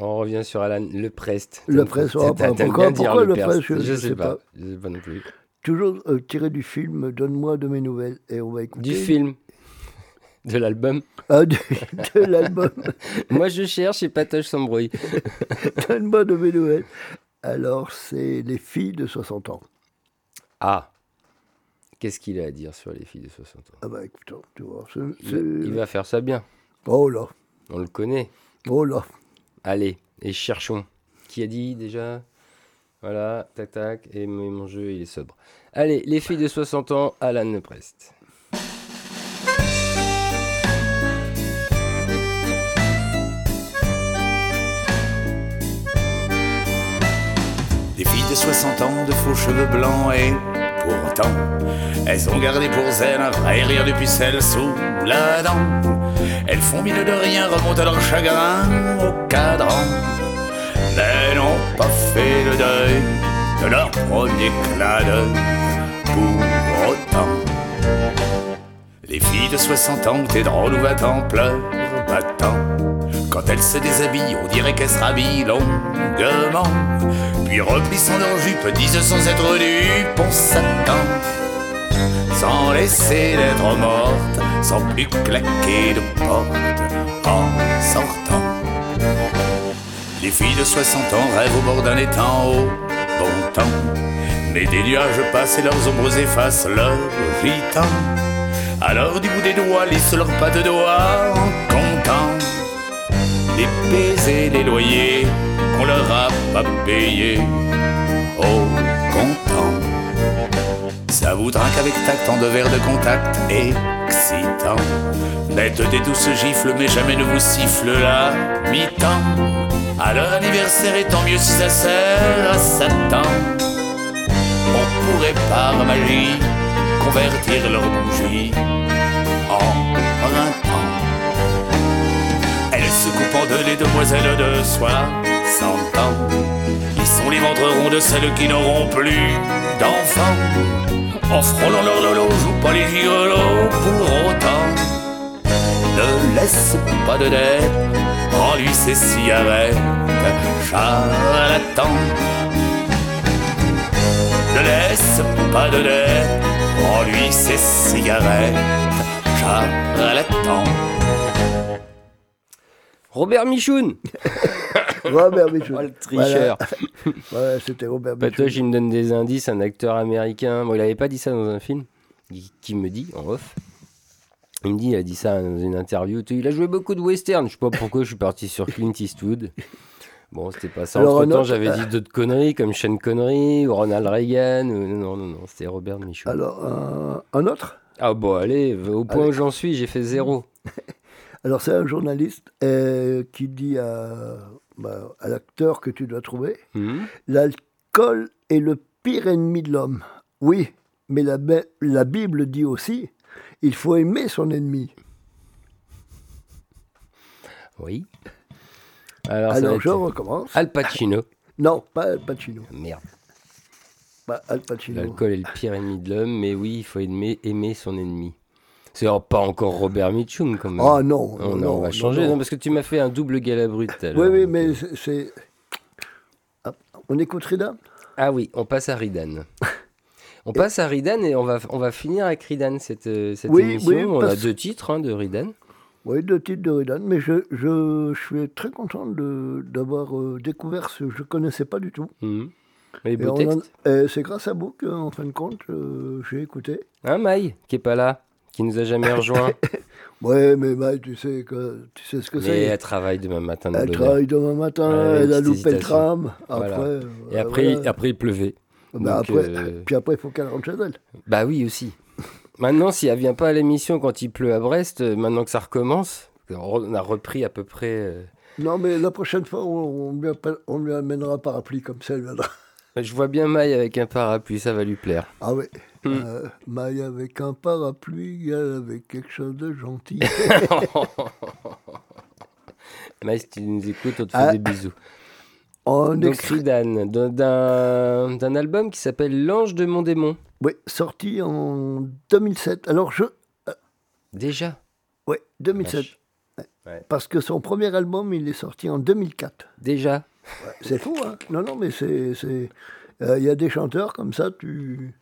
On revient sur Alan Le Prest.
Le
T'aimes-
Prest,
t'aimes-
oh, pourquoi- pourquoi Le
Prest
Prest, je-
je sais
sais
pas.
pas.
Je sais pas non plus.
Toujours euh, tiré du film Donne-moi de mes nouvelles. Et on va écouter.
Du film. De l'album.
Ah, de l'album
Moi, je cherche et patoche sans bruit.
Donne-moi de mes nouvelles. Alors, c'est les filles de 60 ans.
Ah. Qu'est-ce qu'il a à dire sur les filles de 60 ans?
Ah bah écoute, tu vois. c'est-
il,
c'est-
il va faire ça bien.
Oh là,
On le connaît.
oh là.
Allez, et cherchons. Qui a dit déjà? Voilà, tac tac, et mon mon jeu il est sobre. Allez, les filles de 60 ans, Alan Prest.
Des filles de 60 ans, de faux cheveux blancs et pourtant, elles ont gardé pour elles un vrai rire de pucelle sous la dent. Elles font mine de rien, remontent leur chagrin au cadran, mais n'ont pas fait le deuil de leur premier clin d'œil pour autant. Les filles de 60 ans, t'es drôle ou va-t'en, pleure, battant. Quand elles se déshabillent, on dirait qu'elles se rhabillent longuement. Puis replissant leur jupe, disent sans être dupes, on s'attend. Sans laisser l'être morte, sans plus claquer de porte en sortant. Les filles de 60 ans rêvent au bord d'un étang au bon temps. Mais des nuages passent et leurs ombres effacent leur gitan. Alors du bout des doigts, lissent leurs pas de doigts les baisers, les loyers qu'on leur a pas payés au comptant. Ça vous trinque avec tact en deux verres de contact excitant. Mettent des douces gifles, mais jamais ne vous siffle la mi-temps. À leur anniversaire, et tant mieux si ça sert à Satan. On pourrait par magie convertir leurs bougies les demoiselles de 60 ans. Ils sont les ventres ronds de celles qui n'auront plus d'enfants. En frôlant leur lolo, joue pas les gigolos pour autant. Ne laisse pas de dette, rends-lui ses cigarettes, charlatan. Ne laisse pas de dette, rends-lui ses cigarettes, charlatan.
Robert Michoun
Robert Michel.
Oh, le tricheur
Ouais, c'était Robert Michel.
Patoche, il me donne des indices, un acteur américain. Bon, il avait pas dit ça dans un film. Qui, qui me dit, en off. Il me dit, il a dit ça dans une interview. Il a joué beaucoup de western. Je sais pas pourquoi je suis parti sur Clint Eastwood. Bon, c'était pas ça.
Alors,
Entre temps,
autre-
j'avais dit d'autres conneries comme Sean Connery ou Ronald Reagan. ou- Non, non, non, non, c'était Robert Michaud.
Alors, un, un autre?
Ah bon, allez, au point
Allez.
où j'en suis, j'ai fait zéro.
Alors, c'est un journaliste euh, qui dit à, bah, à l'acteur que tu dois trouver
Hmm.
L'alcool est le pire ennemi de l'homme. Oui, mais la, Bi- la Bible dit aussi il faut aimer son ennemi.
Oui.
Alors,
être
je recommence.
Al Pacino.
Non, pas Al Pacino.
Merde.
Pas Al Pacino.
L'alcool est le pire ennemi de l'homme, mais oui, il faut aimer, aimer son ennemi. C'est alors pas encore Robert Mitchum, quand même.
Ah non,
On,
non,
on va changer,
non.
non, parce que tu m'as fait un double galabru tout à l'heure.
Oui, oui, mais
euh,
c'est-. Ah, on écoute Rida?
Ah oui, on passe à Ridan. On passe à Ridan et on va, on va finir avec Ridan cette, euh, cette
Oui,
émission.
oui,
on a deux titres hein, de Ridan.
Oui, deux titres de Ridan, mais je, je, je suis très content d'avoir euh, découvert ce je ne connaissais pas du tout. Et c'est grâce à vous qu'en fin de compte, euh, j'ai écouté.
Hein, Maï, qui est pas là, qui nous a jamais rejoint.
Ouais, mais bah, tu, sais que, tu sais ce que
mais
c'est.
elle travaille demain matin
Elle travaille demain matin,
Ouais,
elle a loupé le tram. Après,
Voilà.
euh,
Et après,
voilà.
après, il pleuvait.
Bah,
Donc,
après,
euh,
Puis après, il faut qu'elle rentre chez elle.
Bah oui, aussi. Maintenant, si elle vient pas à l'émission quand il pleut à Brest, euh, maintenant que ça recommence, on a repris à peu près. euh,
Non, mais la prochaine fois, on, lui, on lui amènera un parapluie comme ça, elle viendra.
Je vois bien Maï avec un parapluie, ça va lui plaire.
Ah oui. Euh, Maille avec un parapluie, elle avec quelque chose de gentil.
Maï, si tu nous écoutes, on te fait
Ah.
des bisous.
En
Donc, Ridan, d'un- album qui s'appelle L'Ange de mon démon.
Oui, sorti en 2007. Alors, je.
Déjà?
Ouais, 2007.
Vache. Ouais.
Parce que son premier album, il est sorti en 2004.
Déjà?
C'est fou, hein Non, non, mais c'est. c'est- euh, Il y a des chanteurs comme ça, tu.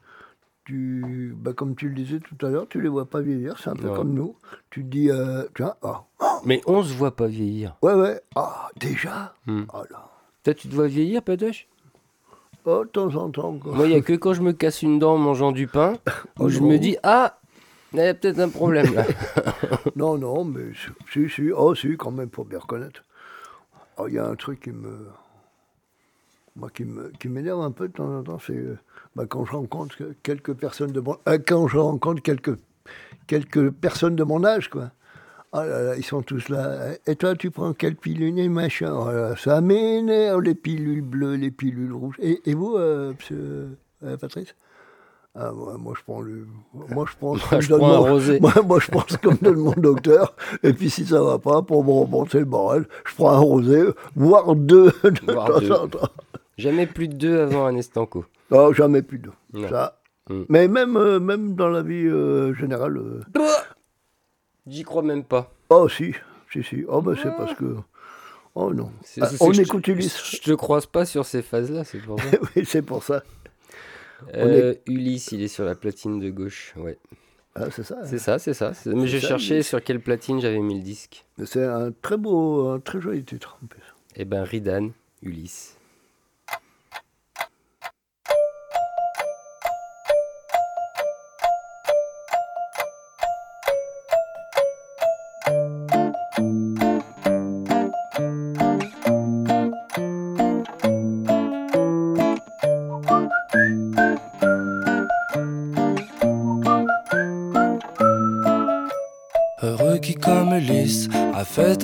Tu bah, comme tu le disais tout à l'heure, tu les vois pas vieillir, c'est un peu
Ouais.
comme nous. Tu te dis, euh, vois, ah,
Mais on se voit pas vieillir.
ouais, ouais, ah, déjà
Hmm.
Là.
Toi, tu te vois vieillir, Padoche?
Oh, de temps en temps. quoi.
Moi, il n'y a que quand je me casse une dent en mangeant du pain, où
Oh
je
non.
me dis Ah, il y a peut-être un problème là.
Non, non, mais si, si, oh, si, quand même, pour bien reconnaître. Oh, Il y a un truc qui me. Moi, qui me- qui m'énerve un peu de temps en temps, c'est euh, bah, quand je rencontre que- quelques personnes de mon. euh, quand je rencontre quelques, quelques personnes de mon âge, quoi. Ah là là, ils sont tous là. Et toi, tu prends quelle pilule et machin? Oh là Ça m'énerve, les pilules bleues, les pilules rouges. Et, et vous, euh, monsieur, euh, Patrice? Ah, moi, moi, je prends le. Moi, je prends.
Moi, je
donne
prends
mon-
rosé.
moi, moi, je pense comme donne mon docteur. Et puis, si ça va pas, pour me remonter le moral, je prends un rosé, voire deux de
Voire
temps
deux.
en temps.
Jamais plus de deux avant un estanco.
Non, jamais plus de
Non.
Ça.
Mm.
Mais même, euh, même dans la vie euh, générale. euh,
J'y crois même pas.
Oh, si. Si, si. Oh, ben, c'est parce que. Oh, non.
C'est-
Ah,
c'est
on
que je te-
écoute Ulysse.
Je te croise pas sur ces phases-là, c'est pour ça.
oui, c'est pour ça.
Euh, Ulysse, il est sur la platine de gauche. Ouais,
Ah, c'est ça.
c'est ça, c'est ça. c'est- Mais je
ça,
cherchais
Ulysse.
sur quelle platine j'avais mis le disque.
C'est un très beau, un très joli titre, en plus.
Eh ben, Ridan, Ulysse.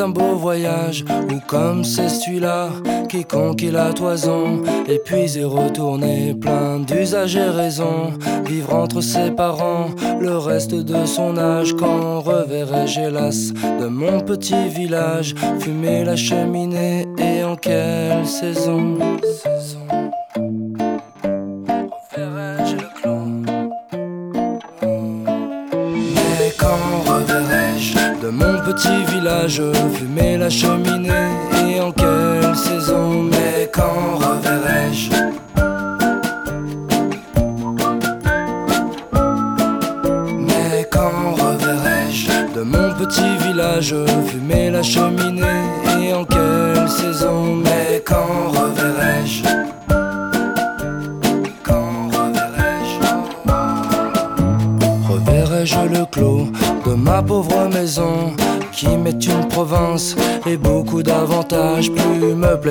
Un beau voyage Ou comme c'est celui-là qui conquit la toison Et puis est retourné plein d'usages et raisons Vivre entre ses parents le reste de son âge Quand reverrai-je hélas de mon petit village Fumer la cheminée et en quelle Saison? Village fumer la cheminée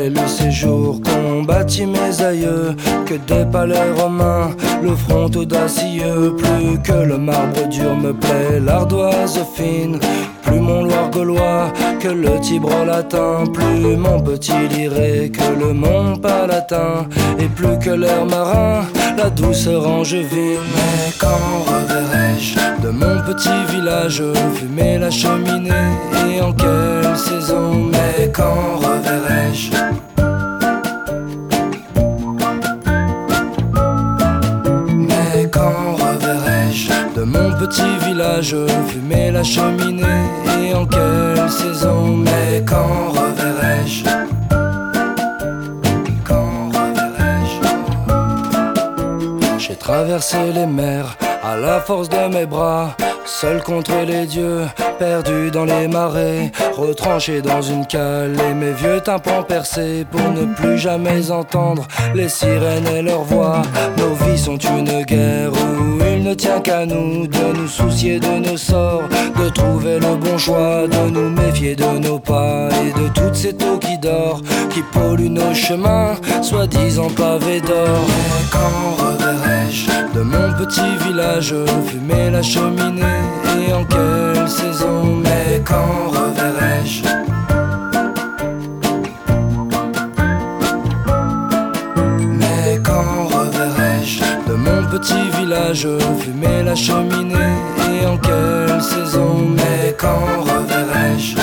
Le séjour qu'ont bâti mes aïeux. Que des palais romains, le front audacieux. Plus que le marbre dur me plaît l'ardoise fine. Plus mon Loire gaulois que le Tibre latin, plus mon petit liré que le Mont Palatin, et plus que l'air marin, la douceur angevine. Mais quand reverrai-je de mon petit village? Fumer la cheminée et en quelle saison? Mais quand reverrai-je village fumer la cheminée et en quelle saison Mais quand reverrai-je? Quand reverrai-je? J'ai traversé les mers à la force de mes bras, seul contre les dieux, perdu dans les marais, retranché dans une cale et mes vieux tympans percés pour ne plus jamais entendre les sirènes et leurs voix. Nos vies sont une guerre où il ne tient qu'à nous de nous soucier de nos sorts, de trouver le bon choix, de nous méfier de nos pas et de toutes ces taux qui dorment, qui polluent nos chemins, soi-disant pavés d'or. Quand de mon petit village fumer la cheminée et en quelle saison, mais quand reverrai-je? Mais quand reverrai-je de mon petit village, fumer la cheminée et en quelle saison, mais quand reverrai-je?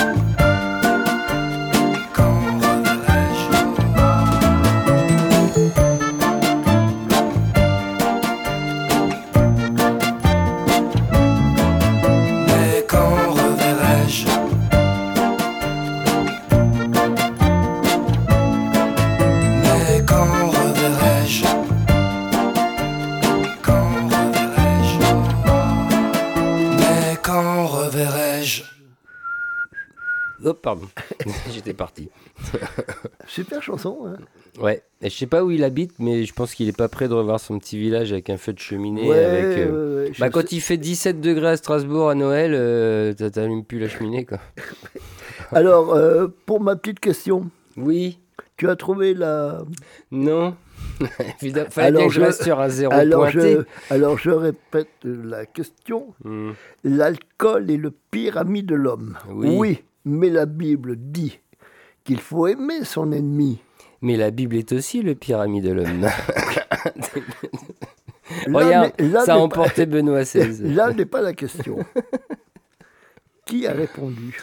Pardon. J'étais parti.
Super chanson. Hein.
Ouais. Et je sais pas où il habite, mais je pense qu'il est pas prêt de revoir son petit village avec un feu de cheminée.
Ouais,
avec, euh,
ouais, je
Bah, quand
sais.
il fait 17 degrés à Strasbourg à Noël, euh, t'allumes plus la cheminée, quoi.
Alors, euh, pour ma petite question,
Oui.
tu as trouvé la.
Non. Évidemment, fallait
Alors,
bien que je
je-
reste sur un zéro
Alors
pointé.
je, alors, je répète la question.
Hmm.
L'alcool est le pire ami de l'homme.
Oui.
Mais la Bible dit qu'il faut aimer son ennemi.
Mais la Bible est aussi le pire ami de l'homme. Regarde,
là
ça a
pas-
emporté Benoît XVI.
Là n'est pas la question. Qui a répondu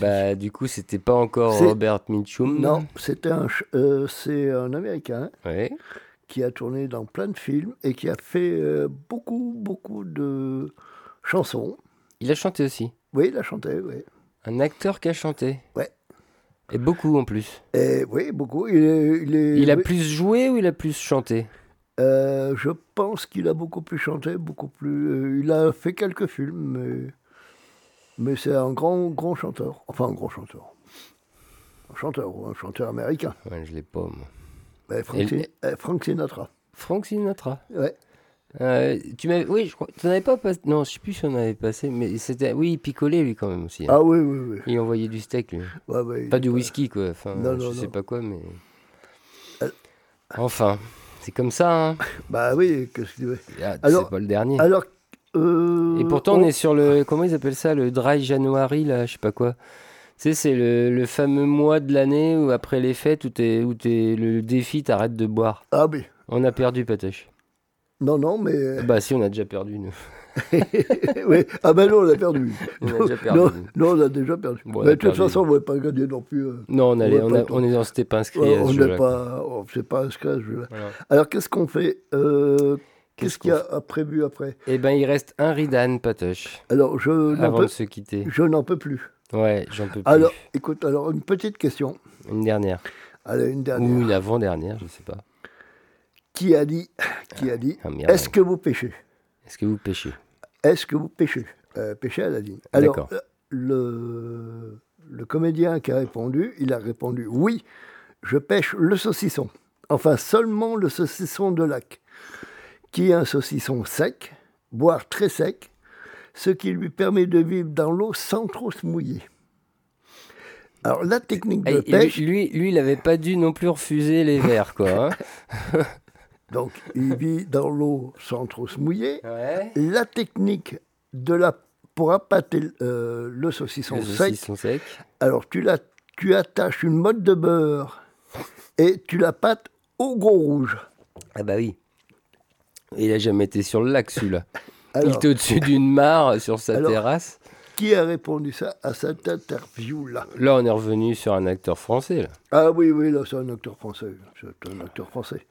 Bah, du coup, c'était pas encore Robert Mitchum.
Non, c'était un, euh, c'est un Américain
Ouais.
qui a tourné dans plein de films et qui a fait euh, beaucoup, beaucoup de chansons.
Il a chanté aussi.
Oui, il a chanté, oui.
Un acteur qui a chanté.
Ouais.
Et beaucoup en plus.
Et oui, beaucoup. Il, est, il, est-
Il a
oui,
plus joué ou il a plus chanté?
Euh, je pense qu'il a beaucoup plus chanté, beaucoup plus. euh, il a fait quelques films, mais, mais c'est un grand, grand chanteur. Enfin, un grand chanteur. Un chanteur, ou un chanteur américain.
Ouais, je l'ai pas, moi.
Frank,
Et-
Sin- euh, Frank Sinatra.
Frank Sinatra.
Ouais.
Euh, tu m'avais, oui, je crois. Tu n'en avais pas passé. Non, je sais plus si on avait passé, mais c'était. Oui, il picolait lui quand même aussi. hein.
Ah oui, oui, oui.
Il envoyait du steak lui.
Ouais, ouais,
Pas
il-
du whisky quoi. Enfin,
Non,
je
non,
sais
non.
pas quoi, mais.
Euh.
Enfin, c'est comme ça. Hein.
Bah oui, qu'est-ce que tu veux.
Ah,
Alors-
c'est pas le dernier.
Alors. euh,
Et pourtant, on est sur le. Comment ils appellent ça Le dry January, là, je sais pas quoi. Tu sais, c'est le, le fameux mois de l'année où, après les fêtes, où, t'es- où t'es- le défi, t'arrêtes de boire.
Ah oui.
On a perdu, Patoche.
Non, non, mais.
Bah, si, on a déjà perdu, nous.
oui. Ah ben non, on a perdu.
On a déjà perdu.
Non, non, on a déjà perdu.
Bon, on a
mais de toute façon, on ne va pas gagner non plus. euh,
Non, on, allait, on, a- on est on s'était pas inscrit
Ouais,
à
on
ce
n'est
jeu-là.
pas, on pas ce que je
Voilà.
Alors qu'est-ce qu'on fait Euh,
Qu'est-ce
qu'il y a à prévu après?
Eh ben, il reste un Ridan, Patoche,
Alors je n'en
avant
peux,
de se quitter.
je n'en peux plus.
Ouais, j'en peux plus.
Alors écoute, alors une petite question.
Une dernière.
Allez, une dernière.
Ou une avant-dernière, je sais pas.
Qui a dit Qui a dit
Ah.
Est-ce que vous pêchez
Est-ce que vous pêchez
Est-ce que vous pêchez euh, Pêchez, elle a dit. Alors euh, le le comédien qui a répondu, il a répondu oui. Je pêche le saucisson. Enfin seulement le saucisson de lac, qui est un saucisson sec, voire très sec, ce qui lui permet de vivre dans l'eau sans trop se mouiller. Alors la technique de pêche,
lui, lui, il avait pas dû non plus refuser les verres, quoi. hein.
donc il vit dans l'eau sans trop se mouiller.
ouais.
La technique de la pour appâter euh, le saucisson sec, alors tu, la, tu attaches une motte de beurre et tu la pâtes au gros rouge.
Ah bah oui. Il a jamais été sur le lac, celui-là. Il était au-dessus d'une mare sur sa
Alors-
terrasse.
qui a répondu ça à cette interview-là?
Là, on est revenu sur un acteur français. Là.
Ah oui, oui, là c'est un acteur français. C'est un acteur français.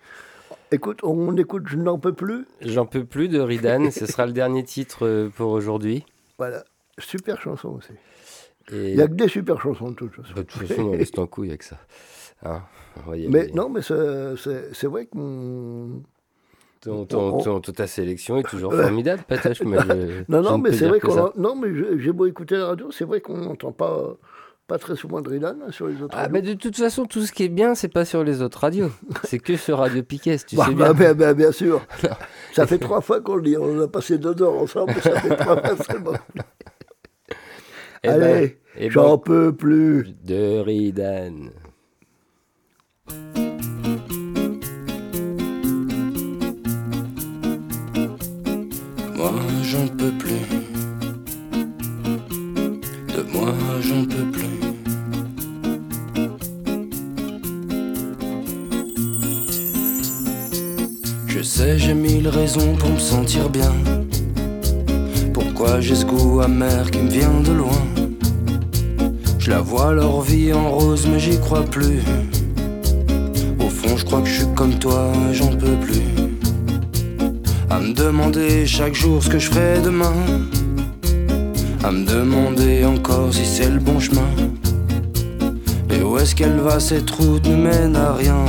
Écoute, on écoute Je n'en peux plus.
J'en peux plus de Ridan. Ce sera le dernier titre euh, pour aujourd'hui.
Voilà, super chanson aussi.
Et
Il n'y a que des super chansons de toute façon.
de toute façon, on laisse en couille avec ça. Hein, y
Mais non, mais c'est- vrai que mon,
Ton, ton-
on-
ton- ton- ta sélection est toujours formidable, je
Non, non, mais c'est vrai qu'on. Non, mais j'ai beau écouter la radio, c'est vrai qu'on n'entend pas, pas très souvent de Ridan hein, sur les autres
Ah,
radios.
mais de toute façon, tout ce qui est bien, c'est pas sur les autres radios. c'est que sur Radio Piquet, tu
Bah,
sais
bah,
bien.
bien, bien, bien sûr. ça fait trois fois qu'on le dit. On a passé deux heures ensemble, ça fait trois fois seulement.
Eh ben,
Allez,
eh
j'en
ben,
peux plus.
de Ridan.
moi j'en peux plus. De moi j'en peux plus. Je sais, j'ai mille raisons pour me sentir bien. Pourquoi j'ai ce goût amer qui me vient de loin? Je la vois leur vie en rose, mais j'y crois plus. Au fond, je crois que je suis comme toi, j'en peux plus. À me demander chaque jour ce que je ferai demain. À me demander encore si c'est le bon chemin. Et où est-ce qu'elle va cette route ne mène à rien.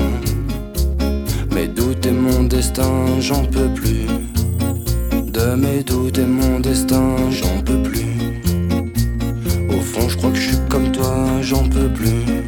Et mon destin, j'en peux plus. De mes doutes et mon destin, j'en peux plus. Au fond, je crois que je suis comme toi, j'en peux plus.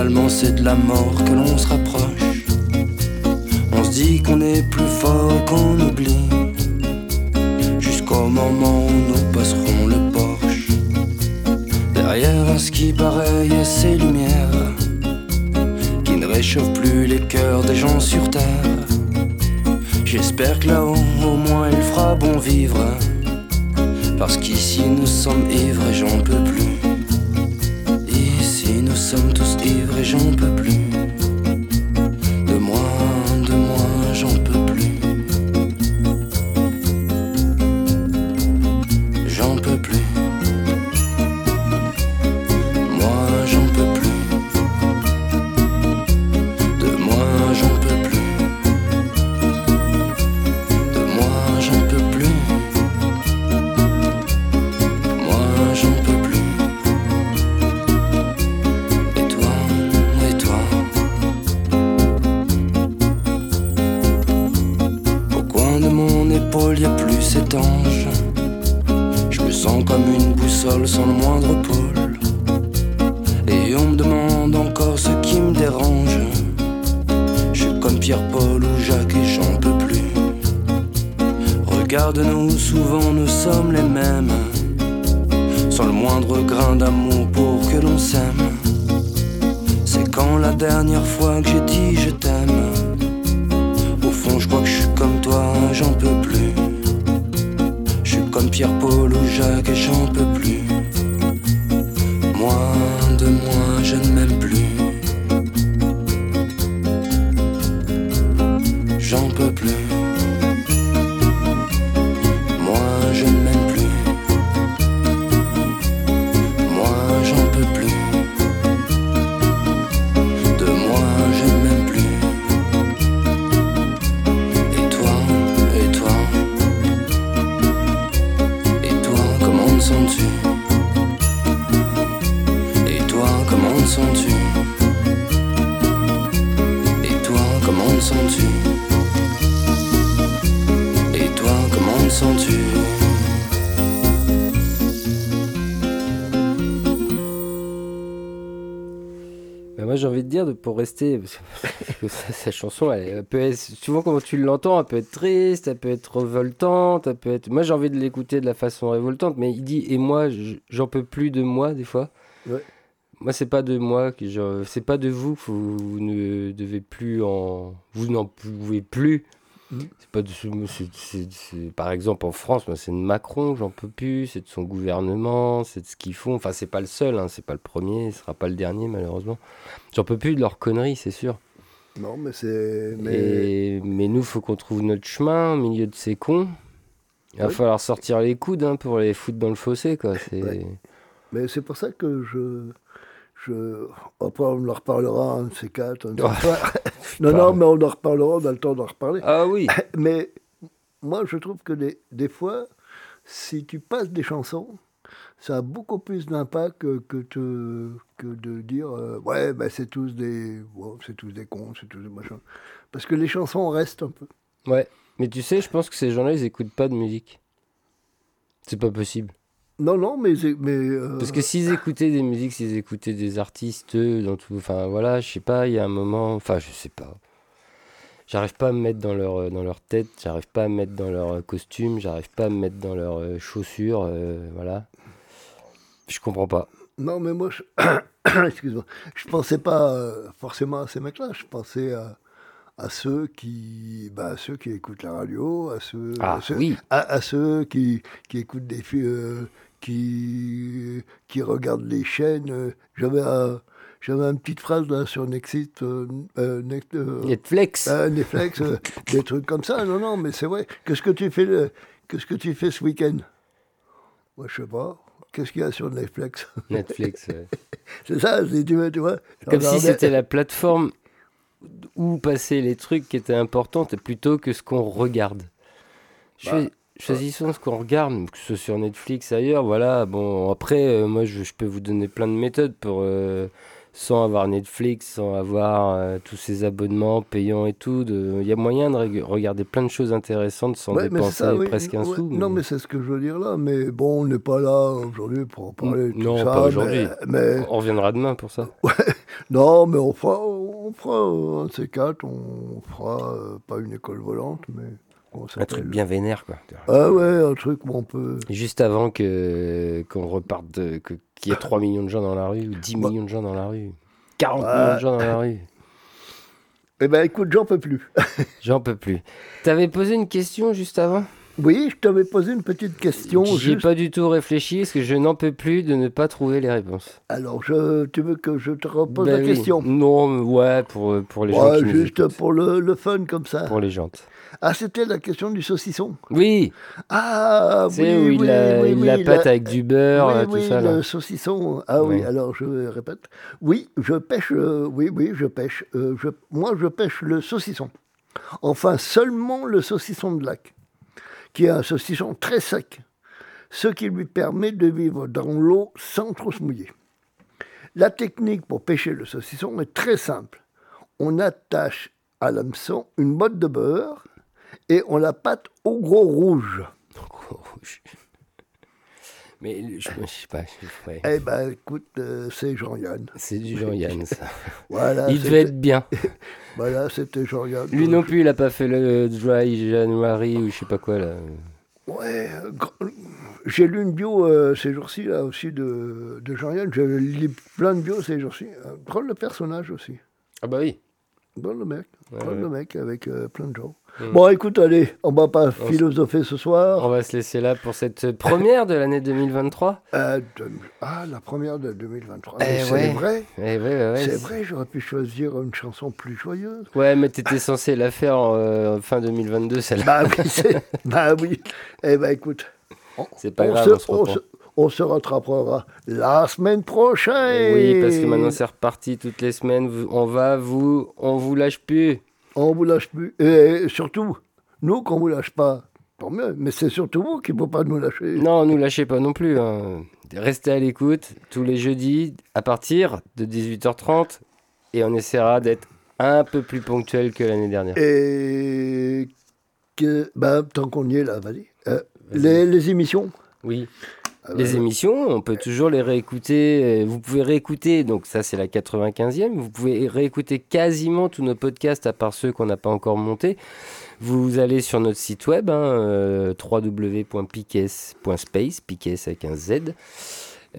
Finalement c'est de la mort que l'on se rapproche. On se dit qu'on est plus fort qu'on oublie. Jusqu'au moment où nous passerons le Porsche. Derrière à qui paraît y a ces lumières qui ne réchauffent plus les cœurs des gens sur terre. J'espère que là-haut, au moins, il fera bon vivre. Parce qu'ici, nous sommes ivres et j'en peux plus. Et j'en peux plus. De pour
rester, parce que sa, sa chanson, elle, elle peut être, souvent quand tu l'entends, elle peut être triste, elle peut être révoltante, elle peut être... Moi j'ai envie de l'écouter de la façon révoltante, mais il dit, et moi, je- j'en peux plus de moi des fois.
Ouais.
Moi c'est pas de moi, c'est pas de vous que vous, vous ne devez plus en... Vous n'en pouvez plus. C'est pas ce- c'est- c'est- c'est- par exemple en France, c'est de Macron, j'en peux plus, c'est de son gouvernement, c'est de ce qu'ils font. Enfin, c'est pas le seul, hein, c'est pas le premier, ce sera pas le dernier malheureusement. J'en peux plus de leurs conneries, c'est sûr.
Non, mais c'est. Mais...
Et- mais nous, faut qu'on trouve notre chemin au milieu de ces cons. Il va
Oui.
falloir sortir les coudes hein, pour les foutre dans le fossé, quoi.
Ouais. Mais c'est pour ça que je. Je... Après, on en reparlera, un de ces quatre. un de ces trois. non, non, mais on en reparlera, on a le temps d'en reparler.
Ah oui,
Mais moi, je trouve que des, des fois, si tu passes des chansons, ça a beaucoup plus d'impact que, que, te- que de dire euh, ouais, ben, c'est tous des, bon, c'est tous des cons, c'est tous des machins. Parce que les chansons restent un peu.
ouais. Mais tu sais, je pense que ces gens-là, ils écoutent pas de musique. C'est pas possible.
Non, non, mais. mais euh,
Parce que s'ils écoutaient des musiques, s'ils écoutaient des artistes, dans tout, enfin voilà, je sais pas, il y a un moment, enfin je sais pas. J'arrive pas à me mettre dans leur, euh, dans leur tête, j'arrive pas à me mettre dans leur euh, costume, j'arrive pas à me mettre dans leurs chaussures, euh, voilà. Je comprends pas.
Non, mais moi, je... excuse-moi, je pensais pas forcément à ces mecs-là. Je pensais à, à ceux qui, bah, à ceux qui écoutent la radio, à ceux,
Ah
à ceux,
oui,
à, à ceux qui, qui écoutent des euh, qui, qui regardent les chaînes. J'avais, un- j'avais une petite phrase là sur Nexit, euh, euh, Next- euh,
Netflix.
Netflix, des trucs comme ça. Non, non, mais c'est vrai. Qu'est-ce que tu fais, le- qu'est-ce que tu fais ce week-end? Moi, je sais pas. Qu'est-ce qu'il y a sur Netflix?
Netflix. ouais.
C'est ça, c'est- tu vois, tu vois.
Comme si c'était la plateforme où passaient les trucs qui étaient importants plutôt que ce qu'on regarde.
Bah,
Choisissons ce qu'on regarde, que ce soit sur Netflix, ailleurs, voilà. Bon, après, euh, moi, je, je peux vous donner plein de méthodes pour, euh, sans avoir Netflix, sans avoir euh, tous ces abonnements payants et tout. Il y a moyen de reg- regarder plein de choses intéressantes sans
Ouais,
dépenser
ça, oui.
presque un
Ouais,
sou.
Non, mais c'est ce que je veux dire là. Mais bon, on n'est pas là aujourd'hui pour en parler de tout
Non,
ça.
pas aujourd'hui.
Mais,
On reviendra demain pour ça.
non, mais on fera, on fera un de ces quatre. On fera euh, pas une école volante, mais
Un truc bien vénère, quoi.
Ah ouais, un truc où on peut.
Juste avant que qu'on reparte, de- que- qu'il y ait 3 millions de gens dans la rue, ou 10
Bah.
millions de gens dans la rue, 40
Ouais.
millions de gens dans la rue.
Eh ben, écoute, j'en peux plus.
J'en peux plus. T'avais posé une question juste avant?
Oui, je t'avais posé une petite question.
J'y ai
juste-
pas du tout réfléchi parce que je n'en peux plus de ne pas trouver les réponses.
Alors, je... tu veux que je te repose
Ben
la
oui.
question?
Non, ouais, pour, pour les gens qui
juste pour le, le fun comme ça.
Pour les jantes.
Ah, c'était la question du saucisson.
Oui,
Ah, oui,
c'est où
oui,
il a,
oui,
il
oui,
la pâte
la-
avec du beurre,
oui,
tout
oui,
ça. Là.
le saucisson. Ah oui,
Oui.
alors je répète. Oui, je pêche. euh, oui, oui, je pêche. euh, je- moi, je pêche le saucisson. Enfin, seulement le saucisson de lac, qui est un saucisson très sec, ce qui lui permet de vivre dans l'eau sans trop se mouiller. La technique pour pêcher le saucisson est très simple. On attache à l'hameçon une botte de beurre et on la pâte au gros rouge.
Rouge. Mais je, je sais pas.
Eh ben, écoute, euh, c'est Jean-Yann.
C'est du Jean-Yann, ça.
Voilà,
Il devait être bien.
Voilà, c'était Jean-Yann.
Lui non plus, il a pas fait le Dry January ou je sais pas quoi là.
Ouais, j'ai lu une bio euh, ces jours-ci, là aussi, de, de Jean-Yann. Je lis plein de bios ces jours-ci. Drôle de personnage aussi.
Ah bah oui.
Drôle de mec.
Ouais,
drôle
ouais.
de mec avec euh, plein de gens.
Mm.
Bon, écoute, allez, on va pas philosopher ce soir.
On va se laisser là pour cette première de l'année 2023.
Euh, de- ah, la première de 2023.
Eh
c'est
ouais.
vrai.
Eh ouais, ouais, ouais.
c'est vrai, j'aurais pu choisir une chanson plus joyeuse.
Ouais, mais t'étais censé la faire en euh, fin 2022, celle-là.
Bah oui, bah oui. Eh ben écoute,
C'est pas
on,
grave,
se,
on se
on,
reprend.
se, on se rattrapera la semaine prochaine.
Oui, parce que maintenant c'est reparti toutes les semaines. On va vous, on vous lâche plus.
On vous lâche plus. Et surtout, nous, qu'on vous lâche pas, tant mieux. Mais c'est surtout vous qui ne pouvez pas nous lâcher.
Non, nous lâchez pas non plus. hein. Restez à l'écoute tous les jeudis à partir de 18h30 et on essaiera d'être un peu plus ponctuel que l'année dernière.
Et que, bah, tant qu'on y est là, vas-y. Euh, les, les émissions?
Oui.
Ah,
Les
bah,
émissions, on peut toujours les réécouter. euh, Vous pouvez réécouter, donc ça c'est la 95e. Vous pouvez réécouter quasiment tous nos podcasts à part ceux qu'on n'a pas encore montés. Vous allez sur notre site web, hein, euh, www.piques.space, piques avec un Z.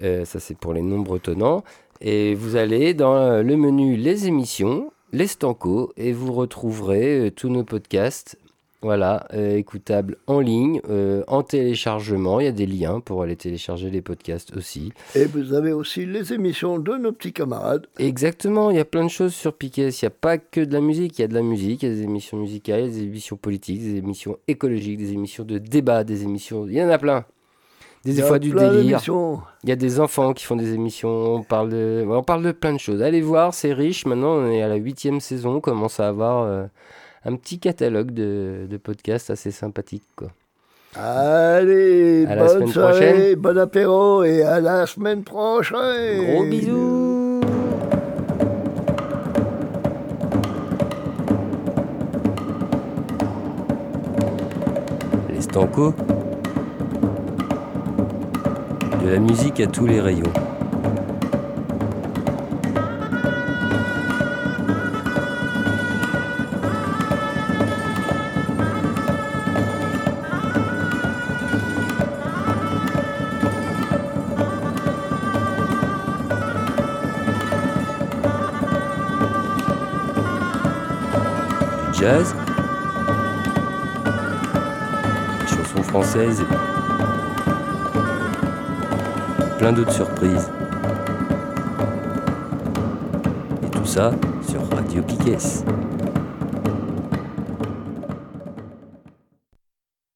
Euh, ça c'est pour les nombres bretonnants. Et vous allez dans le menu Les émissions, les stancos, et vous retrouverez tous nos podcasts voilà, euh, écoutable en ligne, euh, en téléchargement. Il y a des liens pour aller télécharger les podcasts aussi.
Et vous avez aussi les émissions de nos petits camarades.
Exactement, il y a plein de choses sur Piquet. Il n'y a pas que de la musique, il y a de la musique, il y a des émissions musicales, des émissions politiques, des émissions écologiques, des émissions de débat, des émissions. Il y en a plein. Des, fois du délire. Il y a des enfants qui font des émissions. On parle de, on parle de plein de choses. Allez voir, c'est riche. Maintenant, on est à la huitième saison. On commence à avoir euh, un petit catalogue de, de podcasts assez sympathique. Quoi.
Allez,
À
bonne soirée,
prochaine.
bon apéro et à la semaine prochaine.
Gros bisous Les stancos De la musique à tous les rayons. Jazz, chansons françaises plein d'autres surprises. Et tout ça sur Radio Piquet.